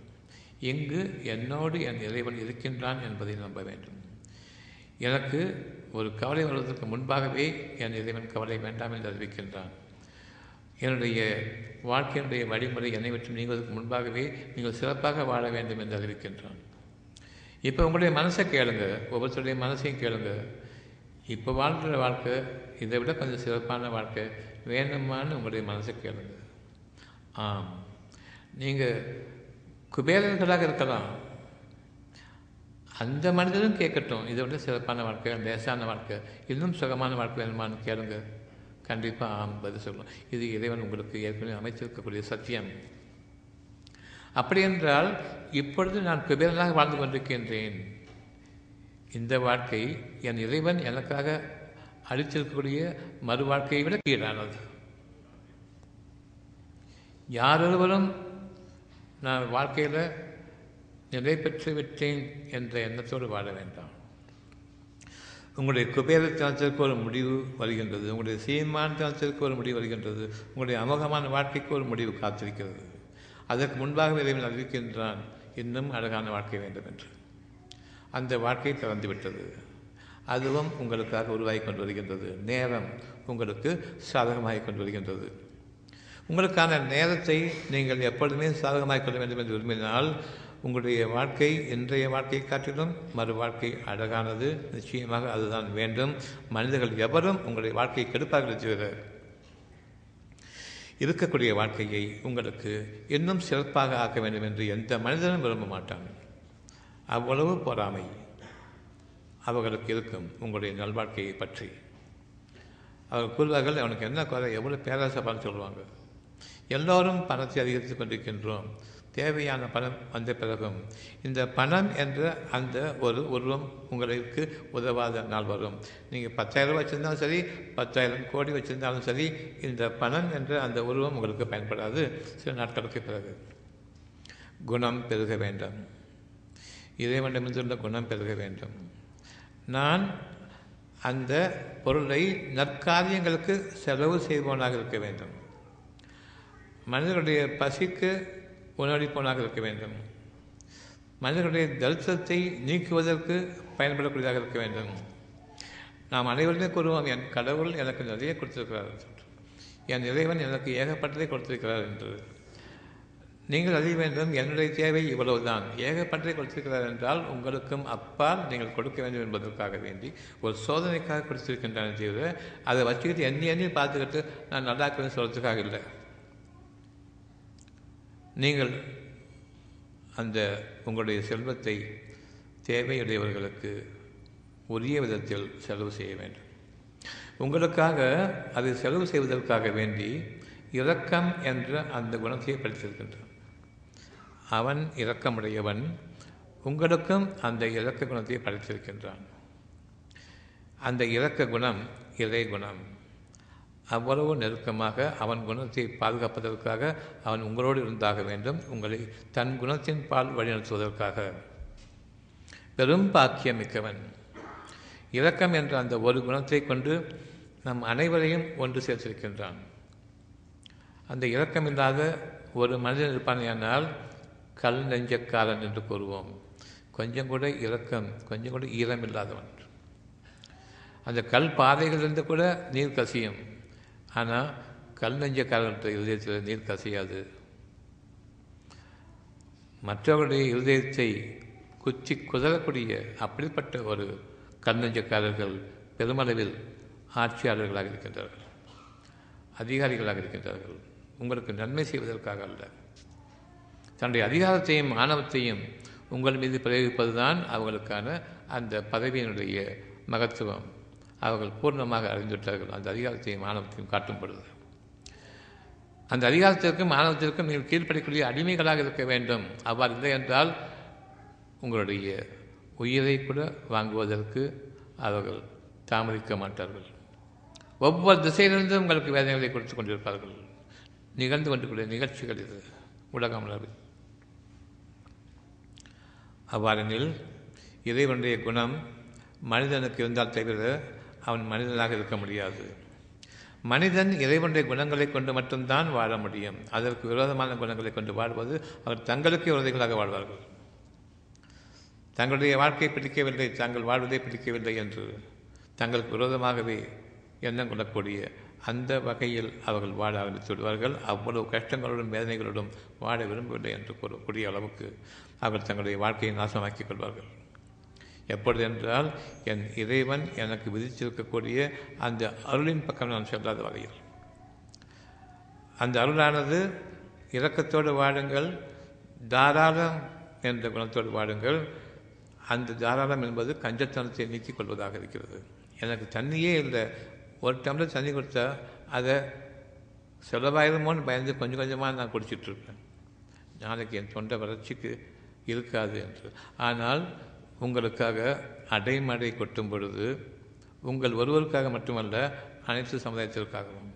இங்கு என்னோடு என் இறைவன் இருக்கின்றான் என்பதை நம்ப வேண்டும். எனக்கு ஒரு கவலை வருவதற்கு முன்பாகவே என் இறைவன் கவலை வேண்டாம் என்று அறிவிக்கின்றான். என்னுடைய வாழ்க்கையினுடைய வழிமுறை என்னை விட்டு நீங்குவதற்கு முன்பாகவே நீங்கள் சிறப்பாக வாழ வேண்டும் என்று அறிவிக்கின்றான். இப்போ உங்களுடைய மனசை கேளுங்க. ஒவ்வொருத்தருடைய மனசையும் கேளுங்க. இப்போ வாழ்கிற வாழ்க்கை இதை விட கொஞ்சம் சிறப்பான வாழ்க்கை வேணுமான்னு உங்களுடைய மனசை கேளுங்க. ஆம். நீங்கள் குபேரர்களாக இருக்கலாம். அந்த மனிதரும் கேட்கட்டும். இதை விட சிறப்பான வாழ்க்கை லேசான வாழ்க்கை இன்னும் சுகமான வாழ்க்கை வேணுமான்னு கேளுங்க. கண்டிப்பாக ஆம் பதில் சொல்லணும் இது இறைவன் உங்களுக்கு ஏற்கனவே அமைச்சிருக்கக்கூடிய சத்தியம். அப்படி என்றால் இப்பொழுது நான் குபேரனாக வாழ்ந்து கொண்டிருக்கின்றேன். இந்த வாழ்க்கை என் இறைவன் எனக்காக அளித்திருக்கக்கூடிய மறு வாழ்க்கையை விட கீழானது. யாரொருவரும் நான் வாழ்க்கையில் நிலை பெற்று விட்டேன் என்ற எண்ணத்தோடு வாழ வேண்டாம். உங்களுடைய குபேர குபேரத்தனத்திற்கு ஒரு முடிவு வருகின்றது உங்களுடைய சீமானத்தனத்திற்கு ஒரு முடிவு வருகின்றது உங்களுடைய அமோகமான வாழ்க்கைக்கு ஒரு முடிவு காத்திருக்கிறது. அதற்கு முன்பாக இறைவன் அறிவிக்கின்றான் இன்னும் அழகான வாழ்க்கை வேண்டும் என்று. அந்த வாழ்க்கை திறந்து விட்டது அதுவும் உங்களுக்காக உருவாகி கொண்டு வருகின்றது. நேரம் உங்களுக்கு சாதகமாகிக் கொண்டு வருகின்றது. உங்களுக்கான நேரத்தை நீங்கள் எப்பொழுதுமே சாதகமாக கொள்ள வேண்டும் என்று விரும்பினால் உங்களுடைய வாழ்க்கை இன்றைய வாழ்க்கையை காட்டிலும் மறு வாழ்க்கை அழகானது. நிச்சயமாக அதுதான் வேண்டும். மனிதர்கள் எவரும் உங்களுடைய வாழ்க்கையை கெடுப்பார்கள் தவிர இருக்கக்கூடிய வாழ்க்கையை உங்களுக்கு இன்னும் சிறப்பாக ஆக்க வேண்டும் என்று எந்த மனிதனும் விரும்ப மாட்டான். அவ்வளவு பொறாமை அவர்களுக்கு இருக்கும் உங்களுடைய நல்வாழ்க்கையை பற்றி. அவர்கள் கூறுவார்கள் அவனுக்கு என்ன குறை? எவ்வளோ பேராசை பணம் சொல்லுவாங்க. எல்லோரும் பணத்தை அதிகரித்து கொண்டிருக்கின்றோம். தேவையான பணம் வந்த பிறகும் இந்த பணம் என்ற அந்த ஒரு உருவம் உங்களுக்கு உதவாத நாள் வரும். நீங்கள் பத்தாயிரம் ரூபாய் வச்சுருந்தாலும் சரி பத்தாயிரம் கோடி வச்சுருந்தாலும் சரி இந்த பணம் என்ற அந்த உருவம் உங்களுக்கு பயன்படாது. சில நாட்களுக்கு பிறகு. குணம் பெருக வேண்டும். இறைவனிடமிருந்துள்ள குணம் பெருக வேண்டும். நான் அந்த பொருளை நற்காரியங்களுக்கு செலவு செய்பவனாக இருக்க வேண்டும். மனிதனுடைய பசிக்கு உணவளிப்பவனாக இருக்க வேண்டும். மனிதர்களுடைய தரிசனத்தை நீக்குவதற்கு பயன்படக்கூடியதாக இருக்க வேண்டும். நாம் அனைவருமே கூறுவோம் என் கடவுள் எனக்கு நிறைய கொடுத்திருக்கிறார் என் இறைவன் எனக்கு ஏகப்பட்டதை கொடுத்திருக்கிறார் என்று. நீங்கள் அறிய வேண்டும் என்னுடைய தேவை இவ்வளவுதான். ஏகப்பட்டதை கொடுத்திருக்கிறார் என்றால் உங்களுக்கும் அப்பால் நீங்கள் கொடுக்க வேண்டும் என்பதற்காக வேண்டி ஒரு சோதனைக்காக கொடுத்திருக்கின்றன தவிர அதை வச்சுக்கிட்டு எண்ணி எண்ணி பார்த்துக்கிட்டு நான் நல்லா இருக்கிறேன்னு சொல்கிறதுக்காக இல்லை. நீங்கள் அந்த உங்களுடைய செல்வத்தை தேவையுடையவர்களுக்கு உரிய விதத்தில் செலவு செய்ய வேண்டும். உங்களுக்காக அதை செலவு செய்வதற்காக வேண்டி இரக்கம் என்ற அந்த குணத்தை படித்திருக்கின்றான். அவன் இரக்கமுடையவன் உங்களுக்கும் அந்த இரக்க குணத்தை படைத்திருக்கின்றான். அந்த இரக்க குணம் இறை குணம். அவ்வளவு நெருக்கமாக அவன் குணத்தை பாதுகாப்பதற்காக அவன் உங்களோடு இருந்தாக வேண்டும். உங்களை தன் குணத்தின் பால் வழிநடத்துவதற்காக. பெரும் பாக்கியமிக்கவன். இரக்கம் என்ற அந்த ஒரு குணத்தை கொண்டு நம் அனைவரையும் ஒன்று சேர்த்திருக்கின்றான். அந்த இரக்கம் இல்லாத ஒரு மனிதன் இருப்பானேயானால் கல் நெஞ்சக்காரன் என்று கூறுவோம். கொஞ்சம் கூட இரக்கம் கொஞ்சம் கூட ஈரம் இல்லாதவன் அந்த கல் பாதைகளிலிருந்து கூட நீர் கசியும். ஆனால் கல் நெஞ்சக்காரன் இருதயத்தில் நீர் கசியாது. மற்றவருடைய இருதயத்தை குச்சி குதறக்கூடிய அப்படிப்பட்ட ஒரு கண்ணஞ்சக்காரர்கள் பெருமளவில் ஆட்சியாளர்களாக இருக்கின்றார்கள். அதிகாரிகளாக இருக்கின்றார்கள். உங்களுக்கு நன்மை செய்வதற்காக அல்ல. தன்னுடைய அதிகாரத்தையும் ஆணவத்தையும் உங்கள் மீது பிரயோகிப்பதுதான் அவர்களுக்கான அந்த பதவியினுடைய மகத்துவம். அவர்கள் பூர்ணமாக அறிந்துவிட்டார்கள். அந்த அதிகாரத்தையும் மாணவத்தையும் காட்டும் பொழுது அந்த அதிகாரத்திற்கும் மாணவத்திற்கும் நீங்கள் கீழ்ப்படிக்கூடிய அடிமைகளாக இருக்க வேண்டும். அவ்வாறு இல்லை என்றால் உங்களுடைய உயிரை கூட வாங்குவதற்கு அவர்கள் தாமதிக்க மாட்டார்கள். ஒவ்வொரு திசையிலிருந்தும் உங்களுக்கு வேதனைகளை கொடுத்து கொண்டிருப்பார்கள். நிகழ்ந்து கொண்டிருக்கிற நிகழ்ச்சிகள் இது. உலகம் அளவில். அவ்வாறெனில் இறைவனுடைய குணம் மனிதனுக்கு இருந்தால் தவிர அவன் மனிதனாக இருக்க முடியாது. மனிதன் இறைவனுடைய குணங்களை கொண்டு மட்டும்தான் வாழ முடியும். அதற்கு விரோதமான குணங்களை கொண்டு வாழ்வது அவர் தங்களுக்கு விரோதிகளாக வாழ்வார்கள். தங்களுடைய வாழ்க்கை பிடிக்கவில்லை தாங்கள் வாழ்வதை பிடிக்கவில்லை என்று தங்களுக்கு விரோதமாகவே எண்ணம் கொள்ளக்கூடிய அந்த வகையில் அவர்கள் வாழ ஆரம்பித்து விடுவார்கள். அவ்வளவு கஷ்டங்களோடும் வேதனைகளோடும் வாழ விரும்பவில்லை என்று கூறக்கூடிய அளவுக்கு அவர்கள் தங்களுடைய வாழ்க்கையை நாசமாக்கிக் கொள்வார்கள். எப்பொழுது என்றால் என் இறைவன் எனக்கு விதித்திருக்கக்கூடிய அந்த அருளின் பக்கம் நான் செல்லாத வகையில். அந்த அருளானது இரக்கத்தோடு வாழுங்கள் தாராளம் என்ற குணத்தோடு வாழுங்கள். அந்த தாராளம் என்பது கஞ்சத்தனத்தை நீக்கிக் கொள்வதாக இருக்கிறது. எனக்கு தண்ணியே இல்லை. ஒரு டம்ளர் தண்ணி கொடுத்தா அதை செலவாயிருமோன்னு பயந்து கொஞ்சம் கொஞ்சமாக நான் குடிச்சிட்ருப்பேன் நாளைக்கு என் தொண்டை வறட்சிக்கு இருக்காது என்று. ஆனால் உங்களுக்காக அடைமடை கொட்டும் பொழுது உங்கள் ஒருவருக்காக மட்டுமல்ல அனைத்து சமுதாயத்திற்காகவும்.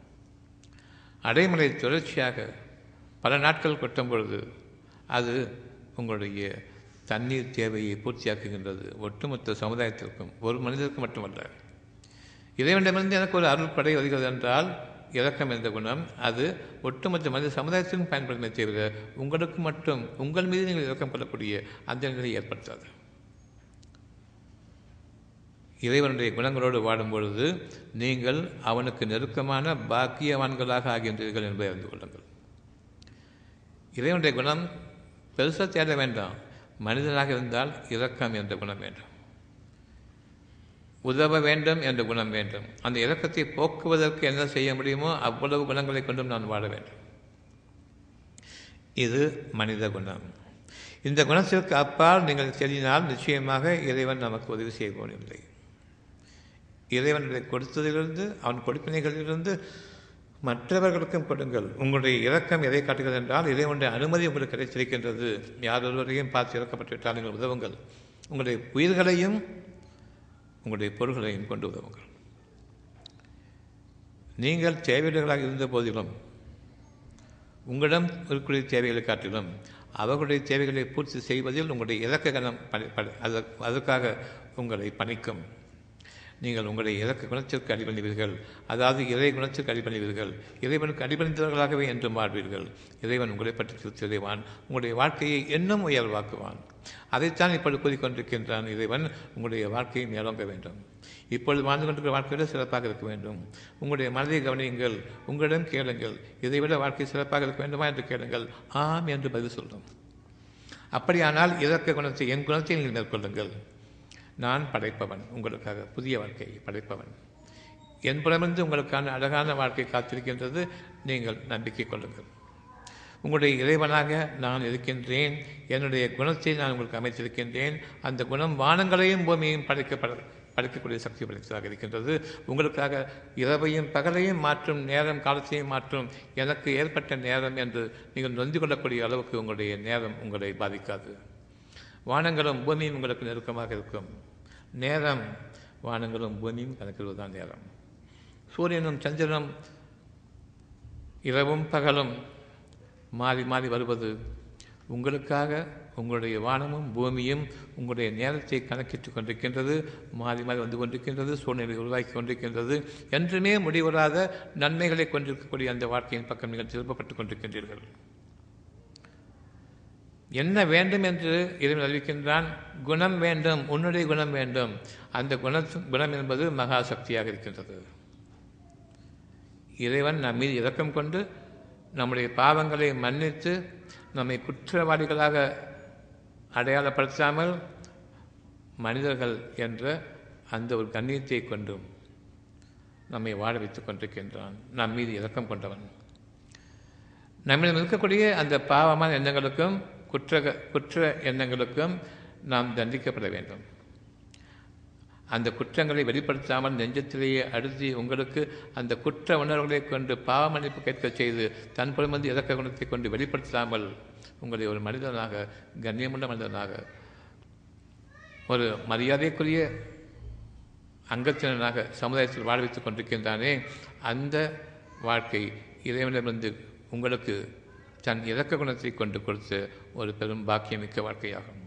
அடைமடை தொடர்ச்சியாக பல நாட்கள் கொட்டும் பொழுது அது உங்களுடைய தண்ணீர் தேவையை பூர்த்தியாக்குகின்றது. ஒட்டுமொத்த சமுதாயத்திற்கும் ஒரு மனிதருக்கும் மட்டுமல்ல. இறைவனிடமிருந்து எனக்கு ஒரு அருள் படை வருகிறது என்றால் இறக்கம் என்ற குணம் அது ஒட்டுமொத்த மனித சமுதாயத்திற்கும் பயன்படுமே தவிர உங்களுக்கு மட்டும் உங்கள் மீது நீங்கள் இறக்கம் கொள்ளக்கூடிய அந்த நிலையை ஏற்படுத்தாது. இறைவனுடைய குணங்களோடு வாடும் பொழுது நீங்கள் அவனுக்கு நெருக்கமான பாக்கியவான்களாக ஆகின்றீர்கள் என்பதை அறிந்து கொள்ளுங்கள். இறைவனுடைய குணம் பெருசாக தேட வேண்டாம். மனிதனாக இருந்தால் இரக்கம் என்ற குணம் வேண்டும். உதவ வேண்டும் என்ற குணம் வேண்டும். அந்த இரக்கத்தை போக்குவதற்கு என்ன செய்ய முடியுமோ அவ்வளவு குணங்களை கொண்டும் நான் வாழ வேண்டும். இது மனித குணம். இந்த குணத்திற்கு அப்பால் நீங்கள் தெரியினால் நிச்சயமாக இறைவன் நமக்கு உதவி இறைவன்களை கொடுத்ததிலிருந்து அவன் கொடுப்பினைகளிலிருந்து மற்றவர்களுக்கும் கொடுங்கள். உங்களுடைய இரக்கம் எதை காட்டுகிறது என்றால் இறைவனுடைய அனுமதி உங்களுக்கு கிடைத்திருக்கின்றது. யார் ஒருவரையும் பார்த்து இறக்கப்பட்டுவிட்டால் நீங்கள் உதவுங்கள். உங்களுடைய உயிர்களையும் உங்களுடைய பொருள்களையும் கொண்டு உதவுங்கள். நீங்கள் தேவையுடையவர்களாக இருந்த போதிலும் உங்களிடம் இருக்கக்கூடிய தேவைகளை காட்டிலும் அவர்களுடைய தேவைகளை பூர்த்தி செய்வதில் உங்களுடைய இலக்க கணம் அதற்காக உங்களை பணிக்கும். நீங்கள் உங்களுடைய இலக்கு குணத்திற்கு அடிபணிவீர்கள்? அதாவது இறை குணத்திற்கு அடிபணிவீர்கள்? இறைவனுக்கு அடிபணிந்தவர்களாகவே என்றும் வாழ்வீர்கள் இறைவன் உங்களை பற்றி திருத்தியவான் உங்களுடைய வாழ்க்கையை இன்னும் உயர்வாக்குவான். அதைத்தான் இப்பொழுது கூறிக்கொண்டிருக்கின்றான் இறைவன். உங்களுடைய வாழ்க்கையை மேலோங்க வேண்டும். இப்பொழுது வாழ்ந்து கொண்டிருக்கிற வாழ்க்கையில சிறப்பாக இருக்க வேண்டும். உங்களுடைய மனதை கவனியுங்கள். உங்களிடம் கேளுங்கள். இதைவிட வாழ்க்கை சிறப்பாக இருக்க வேண்டுமா என்று கேளுங்கள். ஆம் என்று பதில் சொல்லும். அப்படியானால் இறக்க குணத்தை என் குணத்தை நீங்கள் மேற்கொள்ளுங்கள். நான் படைப்பவன் உங்களுக்காக புதிய வாழ்க்கையை படைப்பவன். என் புறமிருந்து உங்களுக்கான அழகான வாழ்க்கை காத்திருக்கின்றது நீங்கள் நம்பிக்கை கொள்ளுங்கள். உங்களுடைய இறைவனாக நான் இருக்கின்றேன் என்னுடைய குணத்தை நான் உங்களுக்கு அமைத்திருக்கின்றேன் அந்த குணம் வானங்களையும் பூமியையும் படைக்கப்பட படைக்கக்கூடிய சக்தி படைத்ததாக இருக்கின்றது. உங்களுக்காக இரவையும் பகலையும் மாற்றும் நேரம் காலத்தையும் மாற்றும் எனக்கு ஏற்பட்ட நேரம் என்று நீங்கள் நொந்து கொள்ளக்கூடிய அளவுக்கு உங்களுடைய நேரம் உங்களை பாதிக்காது. வானங்களும் பூமியும் உங்களுக்கு நெருக்கமாக இருக்கும். நேரம் வானங்களும் பூமியும் கணக்கிடுவதுதான் நேரம். சூரியனும் சந்திரனும் இரவும் பகலும் மாறி மாறி வருவது உங்களுக்காக உங்களுடைய வானமும் பூமியும் உங்களுடைய நேரத்தை கணக்கிட்டு கொண்டிருக்கின்றது மாறி மாறி வந்து கொண்டிருக்கின்றது சூழ்நிலை உருவாக்கி கொண்டிருக்கின்றது. என்றுமே முடிவராத நன்மைகளை கொண்டிருக்கக்கூடிய அந்த வாழ்க்கையின் பக்கம் நீங்கள் திருப்பப்பட்டுக் கொண்டிருக்கின்றீர்கள். என்ன வேண்டும் என்று இறைவன் அறிவிக்கின்றான்? குணம் வேண்டும் உன்னுடைய குணம் வேண்டும். அந்த குண குணம் என்பது மகா சக்தியாக இருக்கின்றது. இறைவன் நம் மீது இரக்கம் கொண்டு நம்முடைய பாவங்களை மன்னித்து நம்மை குற்றவாளிகளாக அடையாளப்படுத்தாமல் மனிதர்கள் என்ற அந்த ஒரு கண்ணியத்தை கொண்டும் நம்மை வாழ வைத்துக் கொண்டிருக்கின்றான். நம் மீது இரக்கம் கொண்டவன். நம்மிடம் இருக்கக்கூடிய அந்த பாவமான எண்ணங்களுக்கும் குற்ற குற்ற எண்ணங்களுக்கும் நாம் தண்டிக்கப்பட வேண்டும். அந்த குற்றங்களை வெளிப்படுத்தாமல் நெஞ்சத்திலேயே அழுதி உங்களுக்கு அந்த குற்ற உணர்வுகளை கொண்டு பாவ மன்னிப்பு கேட்க செய்து தன் புறமந்து இறக்க குணத்தை கொண்டு வெளிப்படுத்தாமல் உங்களை ஒரு மனிதனாக கண்ணியமுள்ள மனிதனாக ஒரு மரியாதைக்குரிய அங்கத்தினராக சமுதாயத்தில் வாழ வைத்துக் கொண்டிருக்கின்றானே அந்த வாழ்க்கை இறைவனிடமிருந்து உங்களுக்கு தன் இலக்க குணத்தை கொண்டு கொடுத்து ஒரு பெரும் பாக்கியமிக்க வாழ்க்கையாகும்.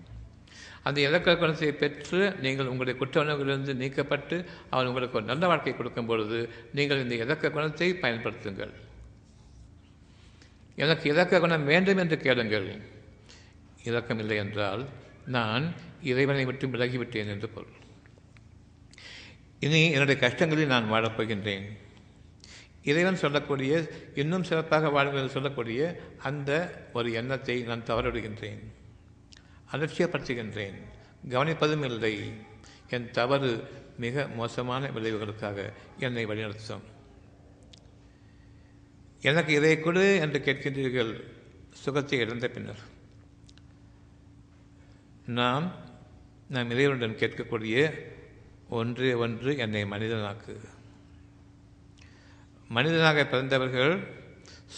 அந்த இலக்க குணத்தை பெற்று நீங்கள் உங்களுடைய குற்ற நீக்கப்பட்டு அவன் உங்களுக்கு ஒரு நல்ல வாழ்க்கை கொடுக்கும் பொழுது நீங்கள் இந்த இலக்க குணத்தை பயன்படுத்துங்கள். எனக்கு இலக்க குணம் வேண்டும் என்று கேளுங்கள். இலக்கம் இல்லை என்றால் நான் இறைவனை விட்டு விலகிவிட்டேன் என்று பொருள். இனி என்னுடைய கஷ்டங்களில் நான் வாழப்போகின்றேன். இறைவன் சொல்லக்கூடிய இன்னும் சிறப்பாக வாழ்கிறது சொல்லக்கூடிய அந்த ஒரு எண்ணத்தை நான் தவறவிடுகின்றேன். அலட்சியப்படுத்துகின்றேன். கவனிப்பதும் இல்லை. என் தவறு மிக மோசமான விளைவுகளுக்காக என்னை வழிநடத்தும். எனக்கு இதை கொடு என்று கேட்கின்றீர்கள். சுகத்தை இழந்த பின்னர். நாம் நாம் இறைவனுடன் கேட்கக்கூடிய ஒன்றே ஒன்று என்னை மனிதனாக்கு. மனிதனாக பிறந்தவர்கள்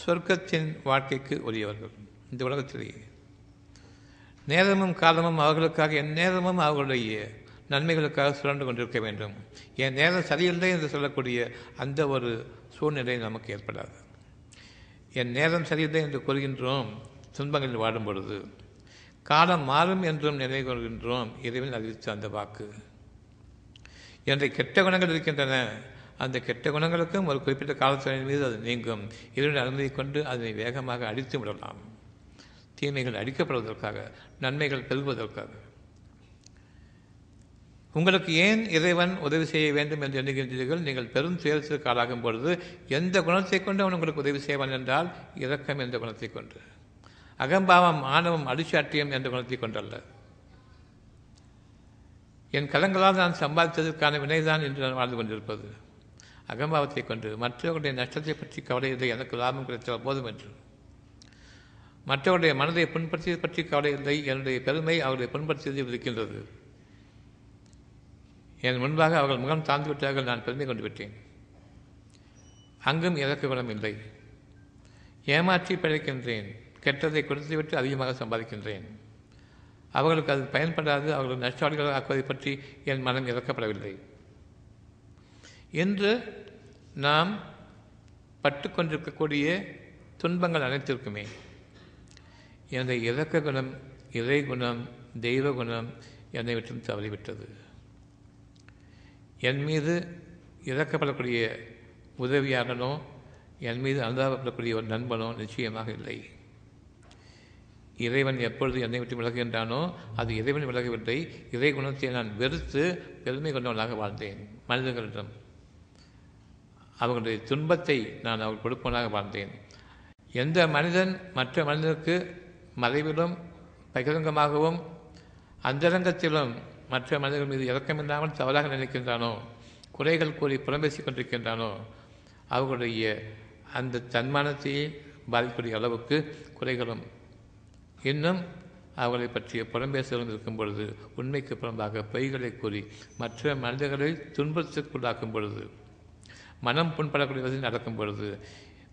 சொர்க்கத்தின் வாழ்க்கைக்கு உரியவர்கள் இந்த உலகத்திலேயே. நேரமும் காலமும் அவர்களுக்காக என் நேரமும் அவர்களுடைய நன்மைகளுக்காக சுழண்டு கொண்டிருக்க வேண்டும். என் நேரம் சரியில்லை என்று சொல்லக்கூடிய அந்த ஒரு சூழ்நிலை நமக்கு ஏற்படாது. என் நேரம் சரியில்லை என்று கூறுகின்றோம் துன்பங்களில் வாடும் பொழுது. காலம் மாறும் என்றும் நினைவு கொள்கின்றோம் இறைவன் அறிவித்த அந்த வாக்கு. என்ற கெட்ட குணங்கள் இருக்கின்றன அந்த கெட்ட குணங்களுக்கும் ஒரு குறிப்பிட்ட காலத்தின் மீது அது நீங்கும். இதனுடைய அனுமதி கொண்டு அதனை வேகமாக அடித்து விடலாம். தீமைகள் அடிக்கப்படுவதற்காக நன்மைகள் பெருகுவதற்காக. உங்களுக்கு ஏன் இறைவன் உதவி செய்ய வேண்டும் என்று எண்ணுகின்றீர்கள்? நீங்கள் பெரும் துயரத்திற்கு ஆளாகும் பொழுது எந்த குணத்தை கொண்டு அவன் உங்களுக்கு உதவி செய்வான் என்றால் இரக்கம் என்ற குணத்தை கொண்டு. அகம்பாவம் ஆணவம் அடிச்சாட்டியம் என்ற குணத்தை கொண்டல்ல. என் கலங்களால் நான் சம்பாதித்ததற்கான வினைதான் என்று நான் வாழ்ந்து கொண்டிருப்பது. அகம்பாவத்தை கொண்டு மற்றவர்களுடைய நஷ்டத்தை பற்றி கவலை இல்லை எனக்கு லாபம் கிடைத்தால் போதும் என்று. மற்றவருடைய மனதை புண்படுத்தியது பற்றி கவலை இல்லை என்னுடைய பெருமை அவர்களை புண்படுத்தியதில் இருக்கின்றது. என் முன்பாக அவர்கள் முகம் தாழ்ந்து விட்டார்கள் நான் பெருமை கொண்டு விட்டேன். அங்கும் இறக்க குணம் இல்லை. ஏமாற்றி பிழைக்கின்றேன். கெட்டதை கொடுத்துவிட்டு அதிகமாக சம்பாதிக்கின்றேன். அவர்களுக்கு அது பயன்படாது. அவர்கள் நஷ்டாளிகளாக ஆக்குவதை பற்றி என் மனம் இறக்கப்படவில்லை இன்று நாம் பட்டுக்கொண்டிருக்கக்கூடிய துன்பங்கள் அனைத்திற்குமே. எனது இறக்க குணம் இறை குணம் தெய்வ குணம் என்னை விட்டும் தவறிவிட்டது. என் மீது இறக்கப்படக்கூடிய உதவியாகனோ என் மீது அனுதாபப்படக்கூடிய ஒரு நண்பனோ நிச்சயமாக இல்லை. இறைவன் எப்பொழுது என்னை விட்டு விலகுகின்றானோ அது இறைவன் விலகவில்லை. இறை குணத்தை நான் வெறுத்து பெருமை கொண்டவனாக வாழ்ந்தேன். மனிதர்களிடம் அவர்களுடைய துன்பத்தை நான் அவர் கொடுப்பவனாக வாழ்ந்தேன். எந்த மனிதன் மற்ற மனிதனுக்கு மறைவிலும் பகிரங்கமாகவும் அந்தரங்கத்திலும் மற்ற மனிதர்கள் மீது இறக்கமில்லாமல் தவறாக நினைக்கின்றானோ குறைகள் கூறி புறம்பேசிக் கொண்டிருக்கின்றானோ அவர்களுடைய அந்த தன்மானத்தையே பாதிக்கக்கூடிய அளவுக்கு குறைகளும். இன்னும் அவர்களை பற்றிய புறம்பேசலும் இருக்கும் பொழுது உண்மைக்கு புறம்பாக பொய்களை கூறி மற்ற மனிதர்களை துன்பத்திற்குள்ளாக்கும் பொழுது மனம் புண்படக்கூடியது நடக்கும் பொழுது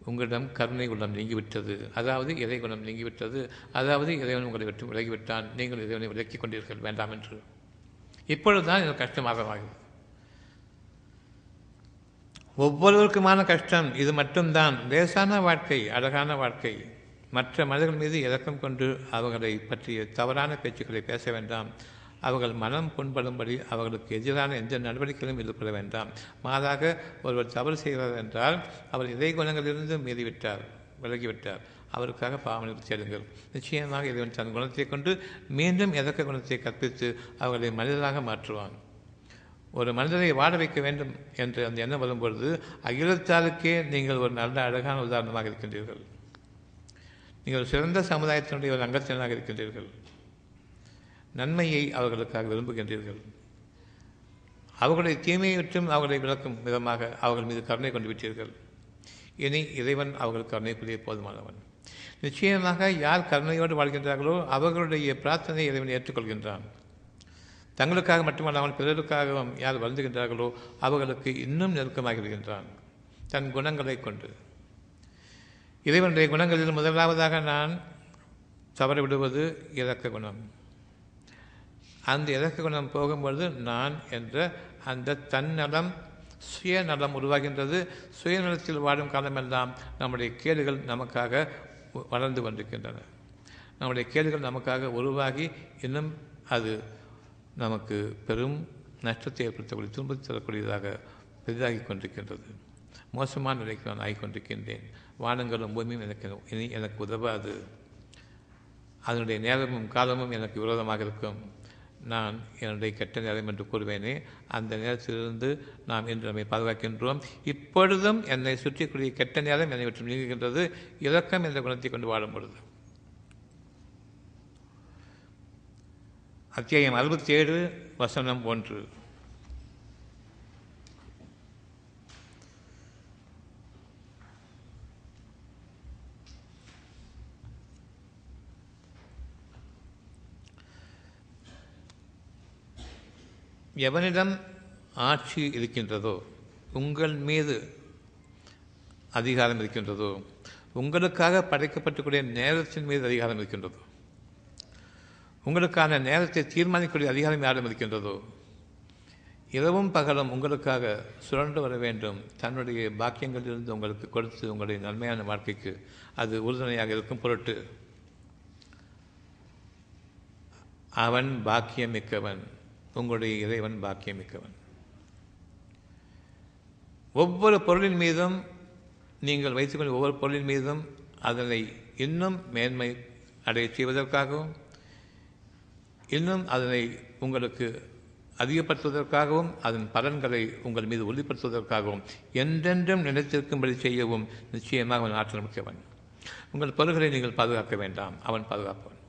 உங்களிடம் கருணை குணம் நீங்கிவிட்டது. அதாவது இறை குணம் நீங்கிவிட்டது. அதாவது இறைவன் உங்களை விட்டு விலகிவிட்டான். நீங்கள் இறைவனை விலக்கிக் கொண்டீர்கள். வேண்டாம் என்று. இப்பொழுதுதான் எனக்கு கஷ்டமாகமாகிறது ஒவ்வொருவருக்குமான கஷ்டம். இது மட்டும்தான். லேசான வாழ்க்கை அழகான வாழ்க்கை. மற்ற மனிதர்கள் மீது இரக்கம் கொண்டு அவர்களை பற்றிய தவறான பேச்சுக்களை பேச வேண்டாம். அவர்கள் மனம் புண்படும்படி அவர்களுக்கு எதிரான எந்த நடவடிக்கைகளும் ஈடுபட வேண்டாம். மாறாக ஒருவர் தவறு செய்கிறார் என்றால் அவர் இறை குணங்களிலிருந்து மீறிவிட்டார் விலகிவிட்டார். அவருக்காக பாவனை செல்லுங்கள் நிச்சயமாக இறைவன் தன் குணத்தை கொண்டு மீண்டும் எதக்க குணத்தை கற்பித்து அவர்களை மனிதராக மாற்றுவான்? ஒரு மனிதரை வாட வைக்க வேண்டும் என்று அந்த எண்ணம் வரும்பொழுது அகிலத்தாருக்கே நீங்கள் ஒரு நல்ல அழகான உதாரணமாக இருக்கின்றீர்கள். நீங்கள் சிறந்த சமுதாயத்தினுடைய ஒரு அங்கத்தினராக இருக்கின்றீர்கள். நன்மையை அவர்களுக்காக விரும்புகின்றீர்கள். அவர்களுடைய தீமையை விட்டும் அவர்களை விளக்கும் விதமாக அவர்கள் மீது கருணை கொண்டு விட்டீர்கள். இனி இறைவன் அவர்களுக்கு கருணைக்குரிய போதுமானவன். நிச்சயமாக யார் கருணையோடு வாழ்கின்றார்களோ அவர்களுடைய பிரார்த்தனை இறைவன் ஏற்றுக்கொள்கின்றான். தங்களுக்காக மட்டுமல்லாமல் பிறருக்காகவும் யார் வருந்துகின்றார்களோ அவர்களுக்கு இன்னும் நெருக்கமாகி விடுகின்றான். தன் குணங்களை கொண்டு. இறைவனுடைய குணங்களில் முதலாவதாக நான் தவற விடுவது இறக்க குணம். அந்த இலக்கு குணம் போகும்பொழுது நான் என்ற அந்த தன்னலம் சுயநலம் உருவாகின்றது. சுயநலத்தில் வாழும் காலமெல்லாம் நம்முடைய கேடுகள் நமக்காக வளர்ந்து கொண்டிருக்கின்றன நம்முடைய கேடுகள் நமக்காக உருவாகி இன்னும் அது நமக்கு பெரும் நஷ்டத்தை ஏற்படுத்தக்கூடிய துன்பத்தை தரக்கூடியதாக பெரிதாகி கொண்டிருக்கின்றது. மோசமான நிலைக்கு நான் ஆகிக்கொண்டிருக்கின்றேன். வானங்களும் பூமியும் எனக்கு இனி எனக்கு உதவாது. அதனுடைய நேரமும் காலமும் எனக்கு விரோதமாக இருக்கும். நான் என்னுடைய கெட்ட நேரம் என்று கூறுவேனே அந்த நேரத்திலிருந்து நாம் இன்று நம்மை பாதுகாக்கின்றோம். இப்பொழுதும் என்னை சுற்றிக்கூடிய கெட்ட நேரம் என்னை விட்டு நீங்குகின்றது. இரக்கம் என்ற குணத்தை கொண்டு வாழும் பொழுது. அத்தியாயம் அறுபத்தி ஏழு வசனம் ஒன்று. எவனிடம் ஆட்சி இருக்கின்றதோ உங்கள் மீது அதிகாரம் இருக்கின்றதோ உங்களுக்காக படைக்கப்பட்டுக்கூடிய நேரத்தின் மீது அதிகாரம் இருக்கின்றதோ உங்களுக்கான நேரத்தை தீர்மானிக்கக்கூடிய அதிகாரம் யாரும் இருக்கின்றதோ இரவும் பகலும் உங்களுக்காக சுழன்று வர வேண்டும். தன்னுடைய பாக்கியங்களிலிருந்து உங்களுக்கு கொடுத்து உங்களுடைய நன்மையான வாழ்க்கைக்கு அது உறுதுணையாக இருக்கும் பொருட்டு அவன் பாக்கியமிக்கவன். உங்களுடைய இறைவன் பாக்கியமிக்கவன். ஒவ்வொரு பொருளின் மீதும் நீங்கள் வைத்துக்கொண்ட ஒவ்வொரு பொருளின் மீதும் அதனை இன்னும் மேன்மை அடைய செய்வதற்காகவும் இன்னும் அதனை உங்களுக்கு அதிகப்படுத்துவதற்காகவும் அதன் பலன்களை உங்கள் மீது உறுதிப்படுத்துவதற்காகவும் என்றென்றும் நினைத்திருக்கும்படி செய்யவும் நிச்சயமாக அவன் ஆற்றல் முக்கியவன் உங்கள் பொருள்களை நீங்கள் பாதுகாக்க வேண்டாம் அவன் பாதுகாப்பவன்.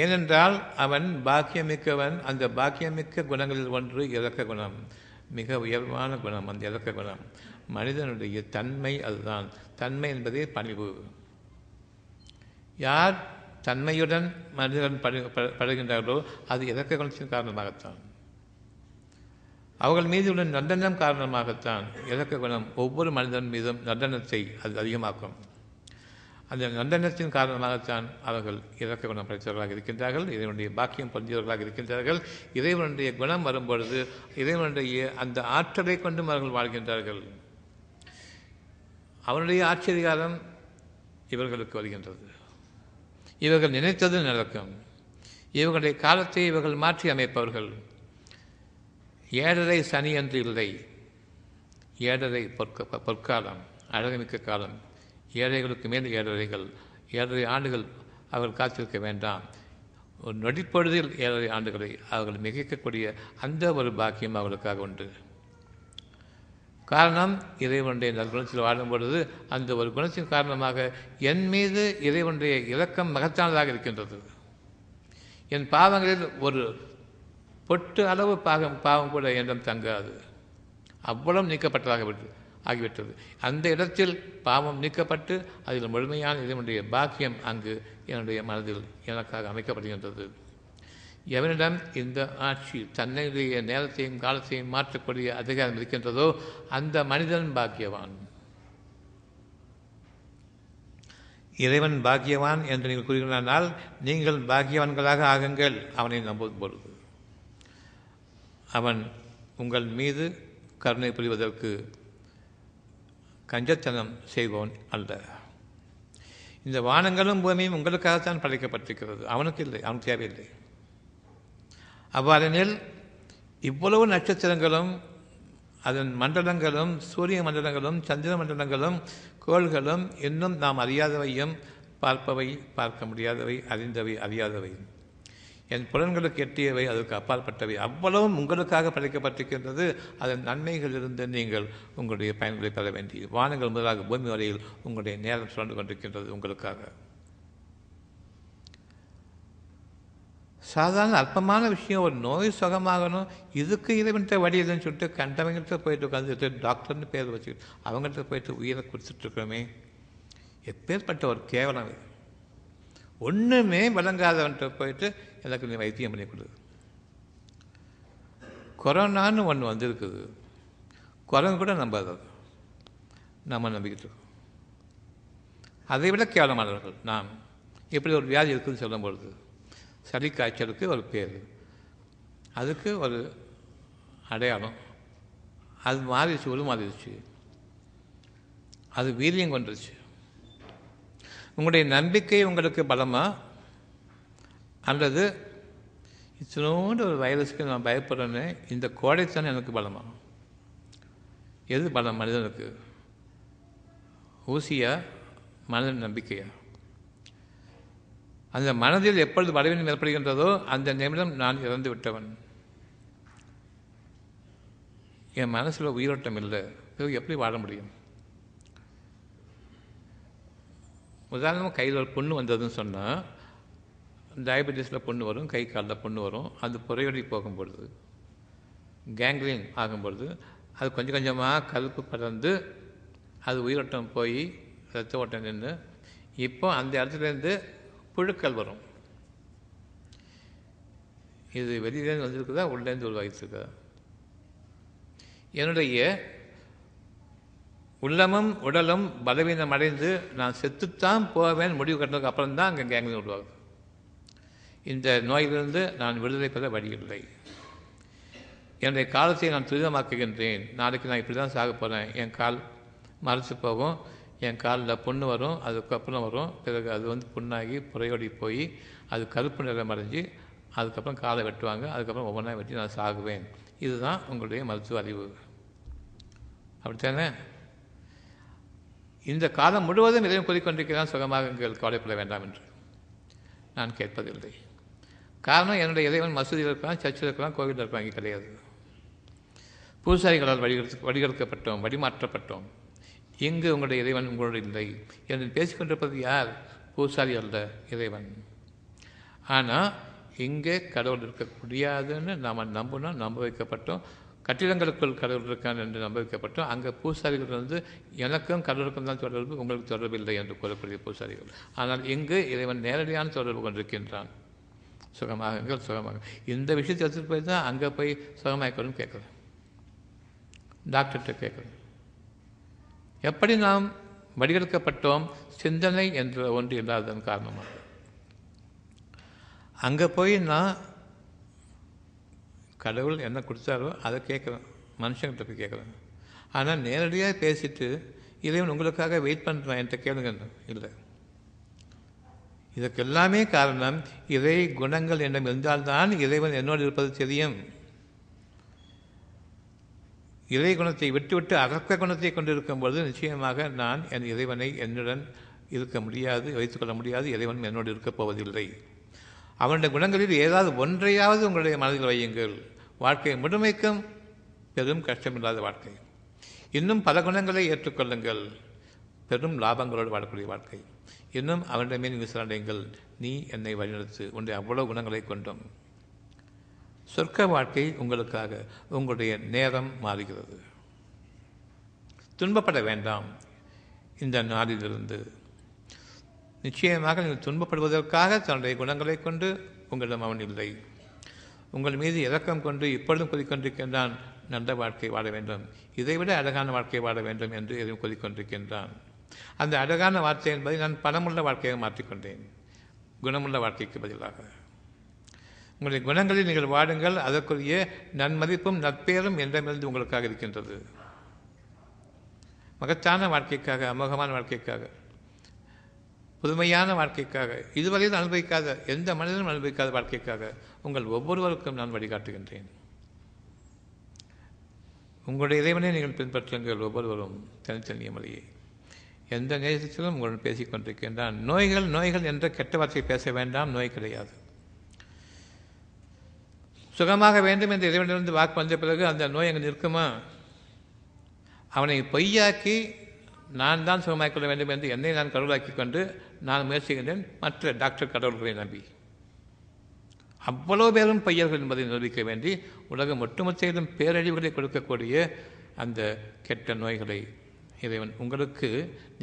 ஏனென்றால் அவன் பாக்கியமிக்கவன். அந்த பாக்கியமிக்க குணங்களில் ஒன்று இறக்க குணம். மிக உயர்வான குணம் அந்த இறக்க குணம். மனிதனுடைய தன்மை அதுதான். தன்மை என்பதே பணிவு. யார் தன்மையுடன் மனிதன் படு படுகின்றார்களோ அது இறக்க குணத்தின் காரணமாகத்தான். அவர்கள் மீது உள்ள நடனம் காரணமாகத்தான். இறக்க குணம் ஒவ்வொரு மனிதன் மீதும் நடனத்தை அது அதிகமாக்கும். அந்த நந்தனத்தின் காரணமாகத்தான் அவர்கள் இறக்க குணம் படைத்தவர்களாக இருக்கின்றார்கள் இறைவனுடைய பாக்கியம் பொருந்தியவர்களாக இருக்கின்றார்கள். இறைவனுடைய குணம் வரும்பொழுது இறைவனுடைய அந்த ஆற்றலை கொண்டும் அவர்கள் வாழ்கின்றார்கள். அவனுடைய ஆட்சி அதிகாரம் இவர்களுக்கு வருகின்றது. இவர்கள் நினைத்தது நடக்கும். இவர்களுடைய காலத்தை இவர்கள் மாற்றி அமைப்பவர்கள். ஏழரை சனி என்று இல்லை. ஏழரை பொற்க பொற்காலம் அழகுமிக்க காலம். ஏழைகளுக்கு மேல் ஏழரைகள் ஏழரை ஆண்டுகள் அவர்கள் காத்திருக்க வேண்டாம். ஒரு நொடிப்பொழுதில் ஏழரை ஆண்டுகளை அவர்கள் மிகைக்கக்கூடிய அந்த ஒரு பாக்கியம் அவர்களுக்காக உண்டு. காரணம் இறைவனுடைய நற்குணத்தில் வாழும் பொழுது அந்த ஒரு குணத்தின் காரணமாக என் மீது இறைவனுடைய இலக்கம் மகத்தானதாக இருக்கின்றது. என் பாவங்களில் ஒரு பொட்டு அளவு பாகம் பாவம் கூட என்னிடம் தங்காது. அவ்வளவு நீக்கப்பட்டதாக விட்டு ஆகிவிட்டது. அந்த இடத்தில் பாவம் நீக்கப்பட்டு அதில் முழுமையான இதனுடைய பாக்கியம் அங்கு என்னுடைய மனதில் எனக்காக அமைக்கப்படுகின்றது. எவனிடம் இந்த ஆட்சி தன்னுடைய நேரத்தையும் காலத்தையும் மாற்றக்கூடிய அதிகாரம் இருக்கின்றதோ அந்த மனிதன் பாக்கியவான். இறைவன் பாக்கியவான் என்று நீங்கள் கூறுகிறானால் நீங்கள் பாக்கியவான்களாக ஆகுங்கள் அவனை நம்பும் பொழுது அவன் உங்கள் மீது கருணை புரிவதற்கு கஞ்சத்தனம் செய்வோன் அல்ல. இந்த வானங்களும் பூமியும் உங்களுக்காகத்தான் படைக்கப்பட்டிருக்கிறது. அவனுக்கு இல்லை அவனுக்கு தேவையில்லை. அவ்வாறெனில் இவ்வளவு நட்சத்திரங்களும் அதன் மண்டலங்களும் சூரிய மண்டலங்களும் சந்திர மண்டலங்களும் கோள்களும் இன்னும் நாம் அறியாதவையும் பார்ப்பவை பார்க்க முடியாதவை அறிந்தவை அறியாதவை என் புலன்களுக்கு எட்டியவை அதுக்கு அப்பாற்பட்டவை. அவ்வளவும் உங்களுக்காக படைக்கப்பட்டிருக்கின்றது. அதன் நன்மைகளிலிருந்து நீங்கள் உங்களுடைய பயன்களை பெற வேண்டியது வானங்கள் முதலாக பூமி வரையில் உங்களுடைய நேரம் சுழன்று கொண்டிருக்கின்றது உங்களுக்காக. சாதாரண அற்பமான விஷயம் ஒரு நோய் சுகமாகணும். இதுக்கு இறைவன்கிட்ட வழி இல்லைன்னு சொல்லிட்டு கண்டவங்கள்ட்ட போயிட்டு உட்காந்துட்டு டாக்டர்னு பேர் வச்சு அவங்கள்ட்ட போயிட்டு உயிரை கொடுத்துட்ருக்கோமே எப்பேற்பட்ட ஒரு கேவலம் இது. ஒன்றுமே விளங்காதவன்ட்ட போயிட்டு எல்லாருக்கும் நீ வைத்தியம் பண்ணி கொடுக்குது கொரோனான்னு ஒன்று வந்திருக்குது. கொரோனா கூட நம்பாது நம்ம நம்பிக்கிட்டு இருக்கோம். அதை விட கேவலமானவர்கள் நாம். இப்படி ஒரு வியாதி இருக்குதுன்னு சொல்லும் பொழுது சளி காய்ச்சலுக்கு ஒரு பேர். அதுக்கு ஒரு அடையாளம். அது மாறிடுச்சு ஒரு மாறிடுச்சு. அது வீரியம் கொண்டுருச்சு. உங்களுடைய நம்பிக்கை உங்களுக்கு பலமாக அல்லது இத்தினோண்டு ஒரு வைரஸுக்கு நான் பயப்படுறேன்னு இந்த கோடைத்தானே எனக்கு பலமா? எது பலம் மனிதனுக்கு? ஊசியா? மனதின் நம்பிக்கையா? அந்த மனதில் எப்பொழுது பலவீனம் ஏற்படுகின்றதோ அந்த நிமிடம் நான் இறந்து விட்டவன். என் மனசில் உயிரோட்டம் இல்லை. பிறகு எப்படி வாழ முடியும்? உதாரணமாக கையில் ஒரு பொண்ணு வந்ததுன்னு சொன்னால் டயபெட்டிஸில் பொண்ணு வரும் கை காலில் பொண்ணு வரும். அது புறையோடி போகும்பொழுது கேங்க்ரீன் ஆகும்பொழுது அது கொஞ்சம் கொஞ்சமாக கருப்பு பறந்து அது உயிரோட்டம் போய் ரத்த ஓட்டம் நின்று இப்போ அந்த இடத்துலேருந்து புழுக்கள் வரும். இது வெளியிலேருந்து வந்திருக்குதா உள்ளேருந்து உருவாகிட்டுருக்குதா என்னுடைய உள்ளமும் உடலும் பலவீனம் அடைந்து நான் செத்துத்தான் போவேன் முடிவு கட்டினதுக்கு அப்புறம் தான் அங்கே கேங்க்ரீன் உருவாகுது. இந்த நோயிலிருந்து நான் விடுதலை பெற வழியில்லை. என்னுடைய காலத்தை நான் துரிதமாக்குகின்றேன். நாளைக்கு நான் இப்படி தான் சாக போகிறேன் என் கால் மறைச்சு போகும். என் காலில் புண்ணு வரும். அதுக்கப்புறம் வரும். பிறகு அது வந்து புண்ணாகி புறையோடி போய் அது கருப்பு நிறம் அடைஞ்சு அதுக்கப்புறம் காலை வெட்டுவாங்க. அதுக்கப்புறம் ஒவ்வொன்றா வெட்டி நான் சாகுவேன். இதுதான் உங்களுடைய மருத்துவ அறிவு. அப்படித்தானே? இந்த காலம் முழுவதும் இதையும் கூறிக்கொண்டிருக்கிறான். சுகமாகுங்கள் கவலைப்பட வேண்டாம் என்று. நான் கேட்பதில்லை. காரணம் என்னுடைய இறைவன் மசூதியில் இருக்கலாம் சர்ச்சில் இருக்கலாம் கோவிலில் இருக்கலாம் இங்கே கிடையாது. பூசாரிகளால் வழிகெடுத்து வழிகெடுக்கப்பட்டோம் வழிமாற்றப்பட்டோம். இங்கு உங்களுடைய இறைவன் உங்களோடு இல்லை என்று பேசிக்கொண்டிருப்பது யார்? பூசாரி அல்ல இறைவன். ஆனால் இங்கே கடவுள் இருக்க முடியாதுன்னு நாம் நம்பினோம் நம்ப வைக்கப்பட்டோம். கட்டிடங்களுக்குள் கடவுள் இருக்கான் என்று நம்ப வைக்கப்பட்டோம். அங்கே பூசாரிகள் வந்து எனக்கும் கடவுளுக்கும் தான் தொடர்பு உங்களுக்கு தொடர்பு இல்லை என்று கூறக்கூடிய பூசாரிகள். ஆனால் இங்கு இறைவன் நேரடியான தொடர்பு கொண்டிருக்கின்றான். சுகமாகுங்கள் சுகமாகும் இந்த விஷயத்தை எடுத்துகிட்டு போய் தான் அங்கே போய் சுகமாக்கணும்னு கேட்குறேன் டாக்டர்கிட்ட கேட்குறேன் எப்படி நாம் வடிவெடுக்கப்பட்டோம் சிந்தனை என்ற ஒன்று இல்லாததன் காரணமாக. அங்கே போய் நான் கடவுள் என்ன கொடுத்தாரோ அதை கேட்குறேன். மனுஷங்கிட்ட போய் கேட்குறேன். ஆனால் நேரடியாக பேசிட்டு இறைவன் உங்களுக்காக வெயிட் பண்ணுறான் என்கிட்ட கேளுங்க இல்லை. இதற்கெல்லாமே காரணம் இறை குணங்கள் என்னம் இருந்தால்தான் இறைவன் என்னோடு இருப்பது தெரியும். இறை குணத்தை விட்டுவிட்டு அகக்க குணத்தை கொண்டிருக்கும் பொழுது நிச்சயமாக நான் என் இறைவனை என்னுடன் இருக்க முடியாது வைத்துக்கொள்ள முடியாது இறைவன் என்னோடு இருக்கப் போவதில்லை. அவனுடைய குணங்களில் ஏதாவது ஒன்றையாவது உங்களுடைய மனதில் வையுங்கள். வாழ்க்கை முழுமைக்கும் பெரும் கஷ்டமில்லாத வாழ்க்கை. இன்னும் பல குணங்களை ஏற்றுக்கொள்ளுங்கள். பெரும் லாபங்களோடு வாழக்கூடிய வாழ்க்கை. இன்னும் அவனிடமே நீ விசாரணைங்கள் நீ என்னை வழிநடத்து. உன்னுடைய அவ்வளவு குணங்களை கொண்டும். சொர்க்க வாழ்க்கை உங்களுக்காக. உங்களுடைய நேரம் மாறுகிறது. துன்பப்பட வேண்டாம். இந்த நாளிலிருந்து. நிச்சயமாக நீங்கள் துன்பப்படுவதற்காக தன்னுடைய குணங்களை கொண்டு உங்களிடம் அவன் இல்லை. உங்கள் மீது இரக்கம் கொண்டு இப்பொழுதும் கூறிக்கொண்டிருக்கின்றான் நல்ல வாழ்க்கை வாழ வேண்டும். இதைவிட அழகான வாழ்க்கை வாழ வேண்டும் என்று எதுவும் கூறிக்கொண்டிருக்கின்றான் அந்த அழகான வார்த்தை என்பதை நான் பணமுள்ள வாழ்க்கையாக மாற்றிக்கொண்டேன். குணமுள்ள வாழ்க்கைக்கு பதிலாக. உங்களுடைய குணங்களில் நீங்கள் வாடுங்கள் அதற்குரிய நன்மதிப்பும் நற்பேரும் என்றமிருந்து உங்களுக்காக இருக்கின்றது. மகத்தான வாழ்க்கைக்காக அமோகமான வாழ்க்கைக்காக புதுமையான வாழ்க்கைக்காக இதுவரையில் அனுபவிக்காத எந்த மனிதனும் அனுபவிக்காத வாழ்க்கைக்காக உங்கள் ஒவ்வொருவருக்கும் நான் வழிகாட்டுகின்றேன். உங்களுடைய இறைவனை நீங்கள் பின்பற்றுங்கள் ஒவ்வொருவரும் தனித்தனிய மொழியை எந்த நேரத்திலும் உங்களுடன் பேசிக் கொண்டிருக்கின்றான். நோய்கள் நோய்கள் என்ற கெட்ட வார்த்தையை பேச வேண்டாம் நோய் கிடையாது. சுகமாக வேண்டும் என்று இறைவனிலிருந்து வாக்கு வந்த பிறகு அந்த நோய் அங்கே நிற்குமா? அவனை பொய்யாக்கி நான் தான் சுகமாக்கிக் கொள்ள வேண்டும் என்று என்னை நான் கடவுளாக்கி கொண்டு நான் முயற்சிக்கின்றேன் மற்ற டாக்டர் கடவுள்களை நம்பி. அவ்வளோ பேரும் பையர்கள் என்பதை நிரூபிக்க வேண்டி உலகம் ஒட்டுமொத்தையிலும் பேரழிவுகளை கொடுக்கக்கூடிய அந்த கெட்ட நோய்களை இறைவன் உங்களுக்கு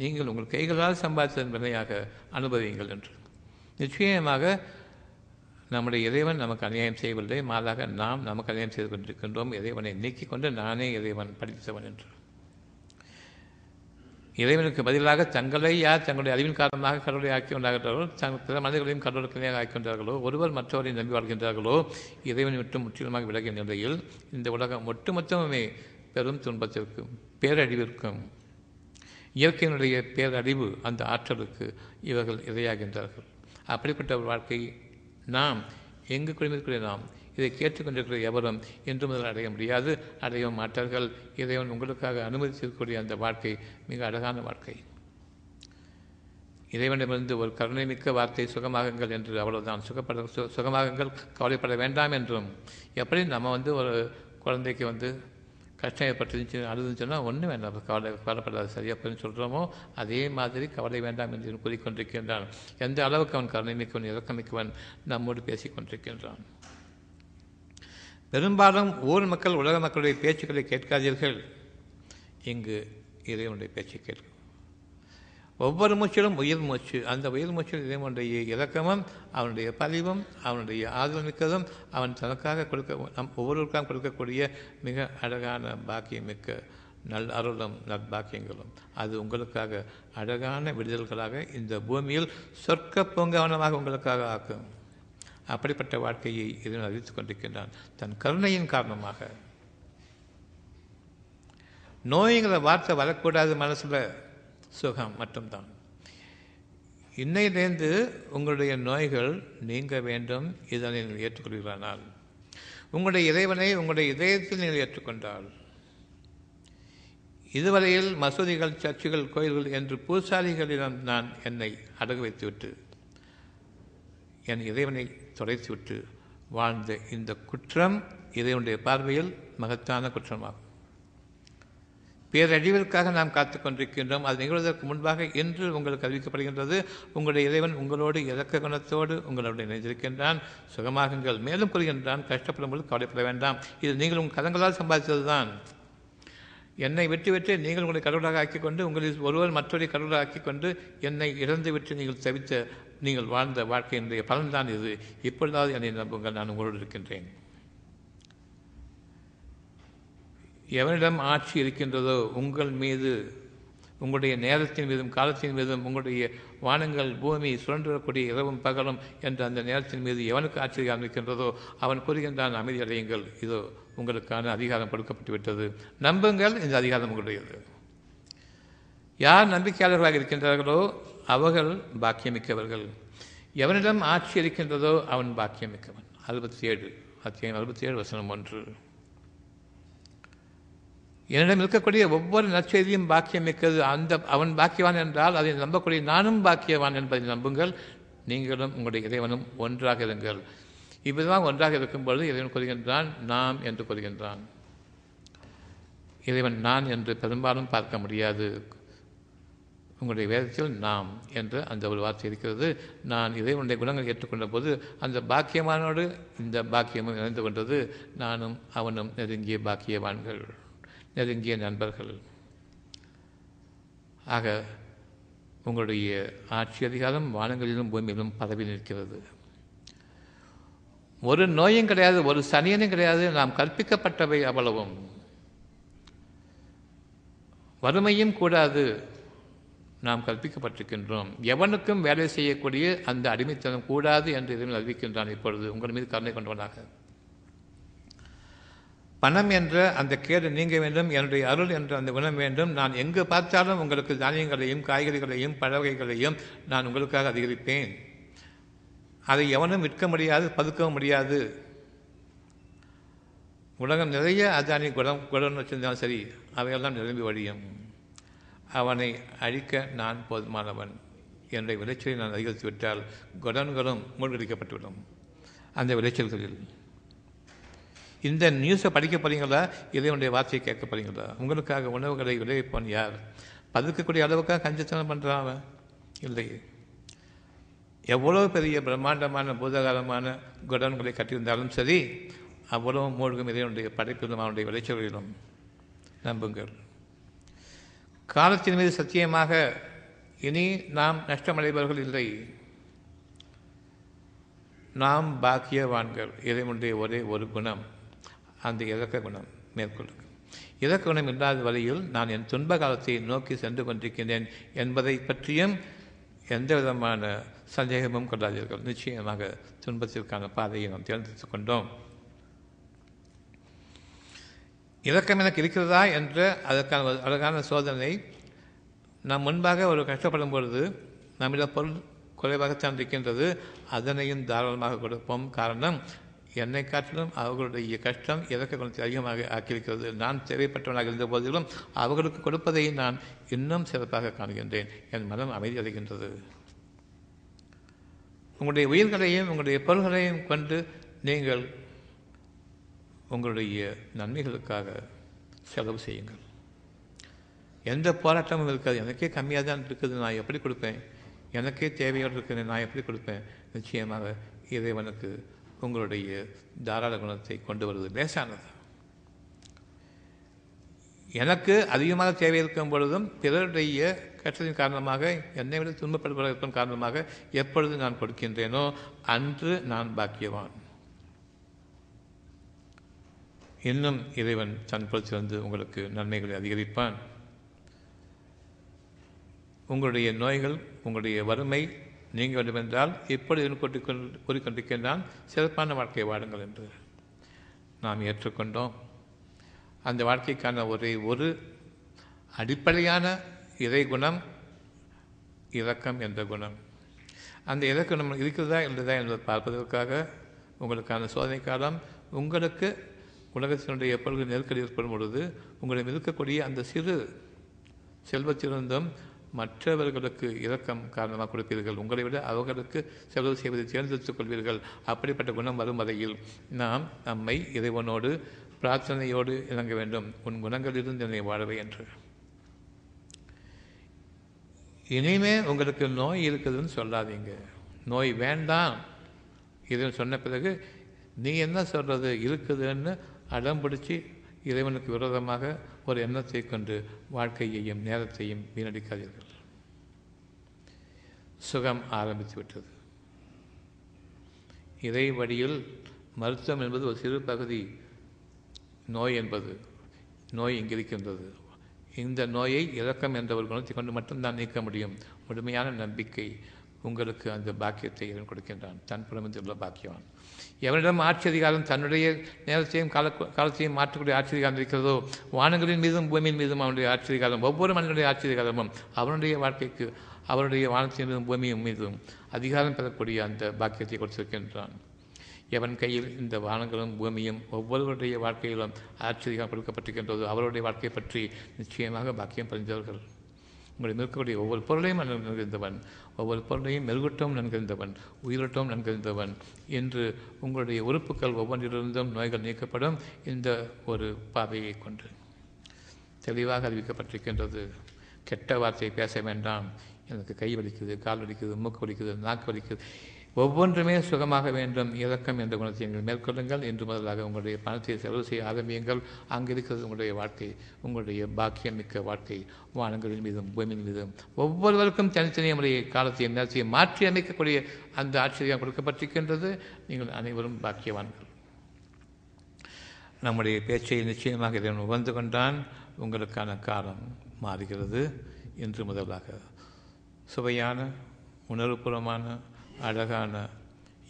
நீங்கள் உங்கள் கைகளால் சம்பாதித்ததன் வினையாக அனுபவியுங்கள் என்று. நிச்சயமாக நம்முடைய இறைவன் நமக்கு அநியாயம் செய்யவில்லை மாறாக நாம் நமக்கு அநியாயம் செய்து கொண்டிருக்கின்றோம். இறைவனை நீக்கிக் கொண்டு நானே இறைவன் படித்தவன் என்று. இறைவனுக்கு பதிலாக தங்களை யார் தங்களுடைய அறிவின் காரணமாக கடவுளை ஆக்கி கொண்டார்களோ தங் பிற மனிதர்களையும் கடவுளுக்கு ஆக்கி கொண்டார்களோ ஒருவர் மற்றவரை நம்பி வாழ்கின்றார்களோ இறைவனை விட்டு முற்றிலுமாக விலகிய நிலையில் இந்த உலகம் ஒட்டுமொத்தமுமே பெரும் துன்பத்திற்கும் பேரழிவிற்கும் இயற்கையினுடைய பேரறிவு அந்த ஆற்றலுக்கு இவர்கள் இரையாகின்றார்கள். அப்படிப்பட்ட ஒரு வாழ்க்கை நாம் எங்கு குடிமிருக்கிற நாம் இதை கேட்டுக்கொண்டிருக்கிற எவரும் இன்று முதல் அடைய முடியாது அடைய மாட்டார்கள். இறைவன் உங்களுக்காக அனுமதித்திருக்கக்கூடிய அந்த வாழ்க்கை மிக அழகான வாழ்க்கை. இறைவனிடமிருந்து ஒரு கருணை மிக்க வார்த்தை சுகமாகுங்கள் என்று அவ்வளவுதான். சுகப்பட சு சுகமாகுங்கள் கவலைப்பட வேண்டாம் என்றும் எப்படி நம்ம வந்து ஒரு குழந்தைக்கு வந்து கஷ்டம் அழுதுன்னு சொன்னால் ஒன்றும் வேண்டாம். கவலை கவலைப்படாது சரியா அப்படின்னு சொல்கிறோமோ அதே மாதிரி கவலை வேண்டாம் என்று கூறிக்கொண்டிருக்கின்றான். எந்த அளவுக்கு அவன் கருணை மிக்கவன் இறக்கமிக்கவன் நம்மோடு பேசிக் கொண்டிருக்கின்றான். பெரும்பாலும் ஊர் மக்கள் உலக மக்களுடைய பேச்சுக்களை கேட்காதீர்கள். இங்கு இறைவனுடைய பேச்சை கேட்கும் ஒவ்வொரு மூச்சிலும் உயிர் மூச்சு. அந்த உயிர் மூச்சில் இறைவனுடைய இலக்கமும் அவனுடைய பதிவும் அவனுடைய ஆதரவு மிக்கதும் அவன் தனக்காக கொடுக்க நம் ஒவ்வொருவருக்காக கொடுக்கக்கூடிய மிக அழகான பாக்கியமிக்க நல் அருளும் நற்பாக்கியங்களும். அது உங்களுக்காக அழகான விடுதல்களாக இந்த பூமியில் சொர்க்க பூங்காவனமாக உங்களுக்காக ஆக்கும். அப்படிப்பட்ட வாழ்க்கையை இதன் அறிவித்துக் கொண்டிருக்கின்றான். தன் கருணையின் காரணமாக. நோய்ங்கிற வார்த்தை வரக்கூடாது மனசில். சுகம் மட்டும்தான். இன்னையிலேருந்து உங்களுடைய நோய்கள் நீங்க வேண்டும் இதனை நீங்கள் ஏற்றுக்கொள்கிறானால் உங்களுடைய இறைவனை உங்களுடைய இதயத்தில் நீங்கள் ஏற்றுக்கொண்டால். இதுவரையில் மசூதிகள் சர்ச்சுகள் கோயில்கள் என்று பூசாரிகளிடம் நான் என்னை அடகு வைத்துவிட்டு என் இறைவனை தொலைத்துவிட்டு வாழ்ந்த இந்த குற்றம் இறைவனுடைய பார்வையில் மகத்தான குற்றமாகும். பேரழிவிற்காக நாம் காத்து கொண்டிருக்கின்றோம். அது நிகழ்வதற்கு முன்பாக இன்று உங்களுக்கு அறிவிக்கப்படுகின்றது. உங்களுடைய இறைவன் உங்களோடு இறக்க குணத்தோடு உங்களோடு இணைந்திருக்கின்றான். சுகமாகுங்கள். மேலும் கூறுகின்றான் கஷ்டப்படும்போது கவலைப்பட வேண்டாம். இது நீங்கள் உங்கள் கதங்களால் சம்பாதித்தது தான் என்னை வெற்றி வெற்றி நீங்கள் உங்களை கடவுளாக ஆக்கிக்கொண்டு உங்களில் ஒருவர் மற்றொரு கடவுளாக ஆக்கிக்கொண்டு என்னை இறந்து விட்டு நீங்கள் தவித்த நீங்கள் வாழ்ந்த வாழ்க்கையினுடைய பலன்தான் இது. இப்பொழுதாவது என்னை நம்புங்கள். நான் உங்களோடு இருக்கின்றேன். எவனிடம் ஆட்சி இருக்கின்றதோ உங்கள் மீது உங்களுடைய நேரத்தின் மீதும் காலத்தின் மீதும் உங்களுடைய வானங்கள் பூமி சுழன்றக்கூடிய இரவும் பகலும் என்ற அந்த நேரத்தின் மீது எவனுக்கு ஆட்சி இருக்கின்றதோ அவன் கூறுகின்றான் அமைதி அடையுங்கள். இதோ உங்களுக்கான அதிகாரம் கொடுக்கப்பட்டு விட்டது. நம்புங்கள் இந்த அதிகாரம் உங்களுடையது. யார் நம்பிக்கையாளர்களாக இருக்கின்றார்களோ அவர்கள் பாக்கியமிக்கவர்கள். எவனிடம் ஆட்சி இருக்கின்றதோ அவன் பாக்கியமிக்கவன். அறுபத்தி ஏழு அத்தியம் அறுபத்தி ஏழு வசனம் ஒன்று. என்னிடம் இருக்கக்கூடிய ஒவ்வொரு நற்செய்தியும் பாக்கியம் மிக்கது அந்த அவன் பாக்கியவான் என்றால் அதை நம்பக்கூடிய நானும் பாக்கியவான் என்பதை நம்புங்கள். நீங்களும் உங்களுடைய இறைவனும் ஒன்றாக இருங்கள். இப்படிதான் ஒன்றாக இருக்கும் பொழுது இறைவன் கூறுகின்றான் நாம் என்று கூறுகின்றான். இறைவன் நான் என்று பெரும்பாலும் பார்க்க முடியாது. உங்களுடைய வேதத்தில் நாம் என்று அந்த ஒரு வார்த்தை இருக்கிறது. நான் இறைவனுடைய குணங்கள் ஏற்றுக்கொண்ட போது அந்த பாக்கியமானோடு இந்த பாக்கியமும் இணைந்து கொண்டது. நானும் அவனும் நெருங்கிய பாக்கியவான்கள். நெருங்கிய நண்பர்கள். ஆக உங்களுடைய ஆட்சி அதிகாரம் வானங்களிலும் பூமியிலும் பதவி நிற்கிறது. ஒரு நோயும் கிடையாது ஒரு சனியனும் கிடையாது நாம் கற்பிக்கப்பட்டவை அவ்வளவும். வறுமையும் கூடாது நாம் கற்பிக்கப்பட்டிருக்கின்றோம். எவனுக்கும் வேலை செய்யக்கூடிய அந்த அடிமைத்தனம் கூடாது என்று எதுவும் அறிவிக்கின்றான் இப்பொழுது. உங்கள் மீது கருணை கொண்டவனாக. பணம் என்ற அந்த கேடு நீங்க வேண்டும் என்னுடைய அருள் என்ற அந்த குணம் வேண்டும். நான் எங்கு பார்த்தாலும் உங்களுக்கு தானியங்களையும் காய்கறிகளையும் பழவகைகளையும் நான் உங்களுக்காக அதிகரிப்பேன். அதை எவனும் விற்க முடியாது பதுக்கவும் முடியாது. உலகம் நிறைய அதானி குடம் குடம் வச்சிருந்தாலும் சரி அவையெல்லாம் நிரம்பி வழியும். அவனை அழிக்க நான் போதுமானவன். என்னுடைய விளைச்சலை நான் அதிகரித்து விட்டால் குடன்களும் மூழ்கடிக்கப்பட்டுவிடும். அந்த விளைச்சல்களில் இந்த நியூஸை படிக்க போகிறீங்களா இதையுடைய வார்த்தையை கேட்க போகிறீங்களா உங்களுக்காக உணவுகளை விளைவிப்பான் யார்? பதுக்கக்கூடிய அளவுக்காக கஞ்சத்தனம் பண்ணுறான் அவன். இல்லை எவ்வளோ பெரிய பிரம்மாண்டமான பூதகாலமான குடன்களை கட்டியிருந்தாலும் சரி அவ்வளோ மூழ்கும் இதனுடைய படைப்பிலும் அவனுடைய விளைச்சல்களிலும். நம்புங்கள். காலத்தின் மீது சத்தியமாக இனி நாம் நஷ்டமடைபவர்கள் இல்லை. நாம் பாக்கியவான்கள். இறைவனுடைய ஒரே ஒரு குணம். அந்த இலக்க குணம் மேற்கொள்ளும் இலக்க குணம் இல்லாத வழியில் நான் என் துன்ப காலத்தை நோக்கி சென்று கொண்டிருக்கின்றேன் என்பதை பற்றியும் எந்த விதமான சந்தேகமும் கொள்ளாதீர்கள். நிச்சயமாக துன்பத்திற்கான பாதையை நாம் தேர்ந்தெடுத்துக் கொண்டோம். இலக்கம் எனக்கு இருக்கிறதா என்ற அதற்கான ஒரு அழகான சோதனை. நாம் முன்பாக ஒரு கஷ்டப்படும் பொழுது நம்மிடம் பொருள் குறைவாகத்தான் இருக்கின்றது. அதனையும் தாராளமாக கொடுப்போம். காரணம் என்னை காட்டிலும் அவர்களுடைய கஷ்டம் எதற்கு கொஞ்சம் அதிகமாக ஆக்கியிருக்கிறது? நான் தேவைப்பட்டவனாக இருந்த போதிலும் அவர்களுக்கு கொடுப்பதை நான் இன்னும் சிறப்பாக காண்கின்றேன். என் மனம் அமைதி அடைகின்றது. உங்களுடைய உயிர்களையும் உங்களுடைய பொருள்களையும் கொண்டு நீங்கள் உங்களுடைய நன்மைகளுக்காக செலவு செய்யுங்கள். எந்த போராட்டமும் இருக்காது. எனக்கே கம்மியாக தான் இருக்குது. நான் எப்படி கொடுப்பேன்? எனக்கே தேவையோடு இருக்குது நான் எப்படி கொடுப்பேன்? நிச்சயமாக இறைவனுக்கு உங்களுடைய தாராள குணத்தை கொண்டு வருவது லேசானது. எனக்கு அதிகமாக தேவை இருக்கும் பொழுதும் பிறருடைய கற்றலின் காரணமாக என்னை விட துன்பப்படுவதற்கும் காரணமாக எப்பொழுது நான் கொடுக்கின்றேனோ அன்று நான் பாக்கியவான். இன்னும் இறைவன் தன் பொறுத்திருந்து உங்களுக்கு நன்மைகளை அதிகரிப்பான். உங்களுடைய நோய்கள் உங்களுடைய வறுமை நீங்க வேண்டுமென்றால் இப்படி கூறிக்கொண்டிருக்கின்றான் சிறப்பான வாழ்க்கையை வாடுங்கள் என்று நாம் ஏற்றுக்கொண்டோம். அந்த வாழ்க்கைக்கான ஒரே ஒரு அடிப்படையான இறை குணம் இரக்கம் என்ற குணம். அந்த இலக்கணம் இருக்கிறதா இல்லைதா என்பதை பார்ப்பதற்காக உங்களுக்கான சோதனை காலம். உங்களுக்கு உலகத்தினுடைய எப்பொழுது நெருக்கடி ஏற்படும் பொழுது உங்களிடம் இருக்கக்கூடிய அந்த சிறு செல்வத்திலிருந்தும் மற்றவர்களுக்கு இரக்கம் காரணமாக கொடுப்பீர்கள். உங்களை விட அவர்களுக்கு செலவு செய்வதை தேர்ந்தெடுத்துக் கொள்வீர்கள். அப்படிப்பட்ட குணம் வரும் வரையில் நாம் நம்மை இறைவனோடு பிரார்த்தனையோடு இணங்க வேண்டும். உன் குணங்களிலிருந்து என்னை வாழவை என்று. இனிமே உங்களுக்கு நோய் இருக்குதுன்னு சொல்லாதீங்க. நோய் வேண்டாம். இதுன்னு சொன்ன பிறகு நீ என்ன சொல்கிறது இருக்குதுன்னு அடம் பிடிச்சி இறைவனுக்கு விரோதமாக ஒரு எண்ணத்தை கொண்டு வாழ்க்கையையும் நேரத்தையும் வீணடிக்காதீர்கள். சுகம் ஆரம்பித்து விட்டது. இறை வழியில் மருத்துவம் என்பது ஒரு சிறு பகுதி. நோய் என்பது நோய் இங்கிருக்கின்றது. இந்த நோயை இறக்கம் என்ற ஒரு குணத்தை கொண்டு மட்டும்தான் நீக்க முடியும். முழுமையான நம்பிக்கை உங்களுக்கு அந்த பாக்கியத்தை இறைவன் கொடுக்கின்றான். தன் புலமிந்துள்ள பாக்கியவான். எவனிடம் ஆட்சி அதிகாரம் தன்னுடைய நேரத்தையும் கால காலத்தையும் மாற்றக்கூடிய ஆட்சி அதிகாரம் இருக்கிறதோ வானங்களின் மீதும் பூமியின் மீதும் அவனுடைய ஆட்சி அதிகாரம் ஒவ்வொரு மனிதனுடைய ஆட்சி அதிகாரமும் அவனுடைய வாழ்க்கைக்கு அவருடைய வானத்தின் மீதும் பூமியின் மீதும் அதிகாரம் பெறக்கூடிய அந்த பாக்கியத்தை கொடுத்திருக்கின்றான். எவன் கையில் இந்த வானங்களும் பூமியும் ஒவ்வொருவருடைய வாழ்க்கையிலும் ஆச்சரியம் கொடுக்கப்பட்டிருக்கின்றது அவருடைய வாழ்க்கையை பற்றி நிச்சயமாக பாக்கியம் பறிந்தவர்கள் உங்களை நிற்கக்கூடிய ஒவ்வொரு பொருளையும் நன்கிருந்தவன் ஒவ்வொரு பொருளையும் மெருகட்டும் நன்கிருந்தவன் உயிரட்டும் நன்கிருந்தவன் என்று உங்களுடைய உறுப்புகள் ஒவ்வொன்றிலிருந்தும் நோய்கள் நீக்கப்படும் இந்த ஒரு பாவையை கொண்டு. தெளிவாக அறிவிக்கப்பட்டிருக்கின்றது. கெட்ட வார்த்தையை பேச வேண்டாம். எனக்கு கை வலிக்குது கால் வலிக்குது மூக்கு வலிக்குது நாக்கு வலிக்குது. ஒவ்வொன்றுமே சுகமாக வேண்டும் இரக்கம் என்ற குணத்தை நீங்கள் மேற்கொள்ளுங்கள். என்று முதலாக உங்களுடைய பணத்தை செலவு செய்ய ஆரம்பியுங்கள். அங்கே இருக்கிறது உங்களுடைய வாழ்க்கை உங்களுடைய பாக்கியம் மிக்க வாழ்க்கை. வானங்களின் மீதும் பூமியின் மீதும் ஒவ்வொருவருக்கும் தனித்தனிய முறையை காலத்தையும் நேரத்தையும் மாற்றி அமைக்கக்கூடிய அந்த ஆச்சரியம் கொடுக்கப்பட்டிருக்கின்றது. நீங்கள் அனைவரும் பாக்கியவான்கள். நம்முடைய பேச்சை நிச்சயமாக இறைவன் உகந்து கொண்டான். உங்களுக்கான காலம் மாறுகிறது. என்று முதலாக சுவையான உணர்வுபூர்வமான அழகான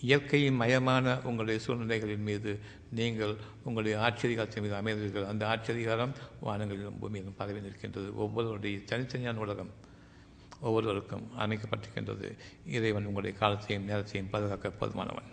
இயற்கையின் மயமான உங்களுடைய சூழ்நிலைகளின் மீது நீங்கள் உங்களுடைய ஆட்சியதிகாரத்தின் மீது அமைந்தீர்கள் அந்த ஆட்சியதிகாரம் வானங்களிலும் பூமியிலும் பரவி நிற்கின்றது. ஒவ்வொருவருடைய தனித்தனியான உலகம் ஒவ்வொருவருக்கும் அமைக்கப்பட்டிருக்கின்றது. இறைவன் உங்களுடைய காலத்தையும் நேரத்தையும் பாதுகாக்க போதுமானவன்.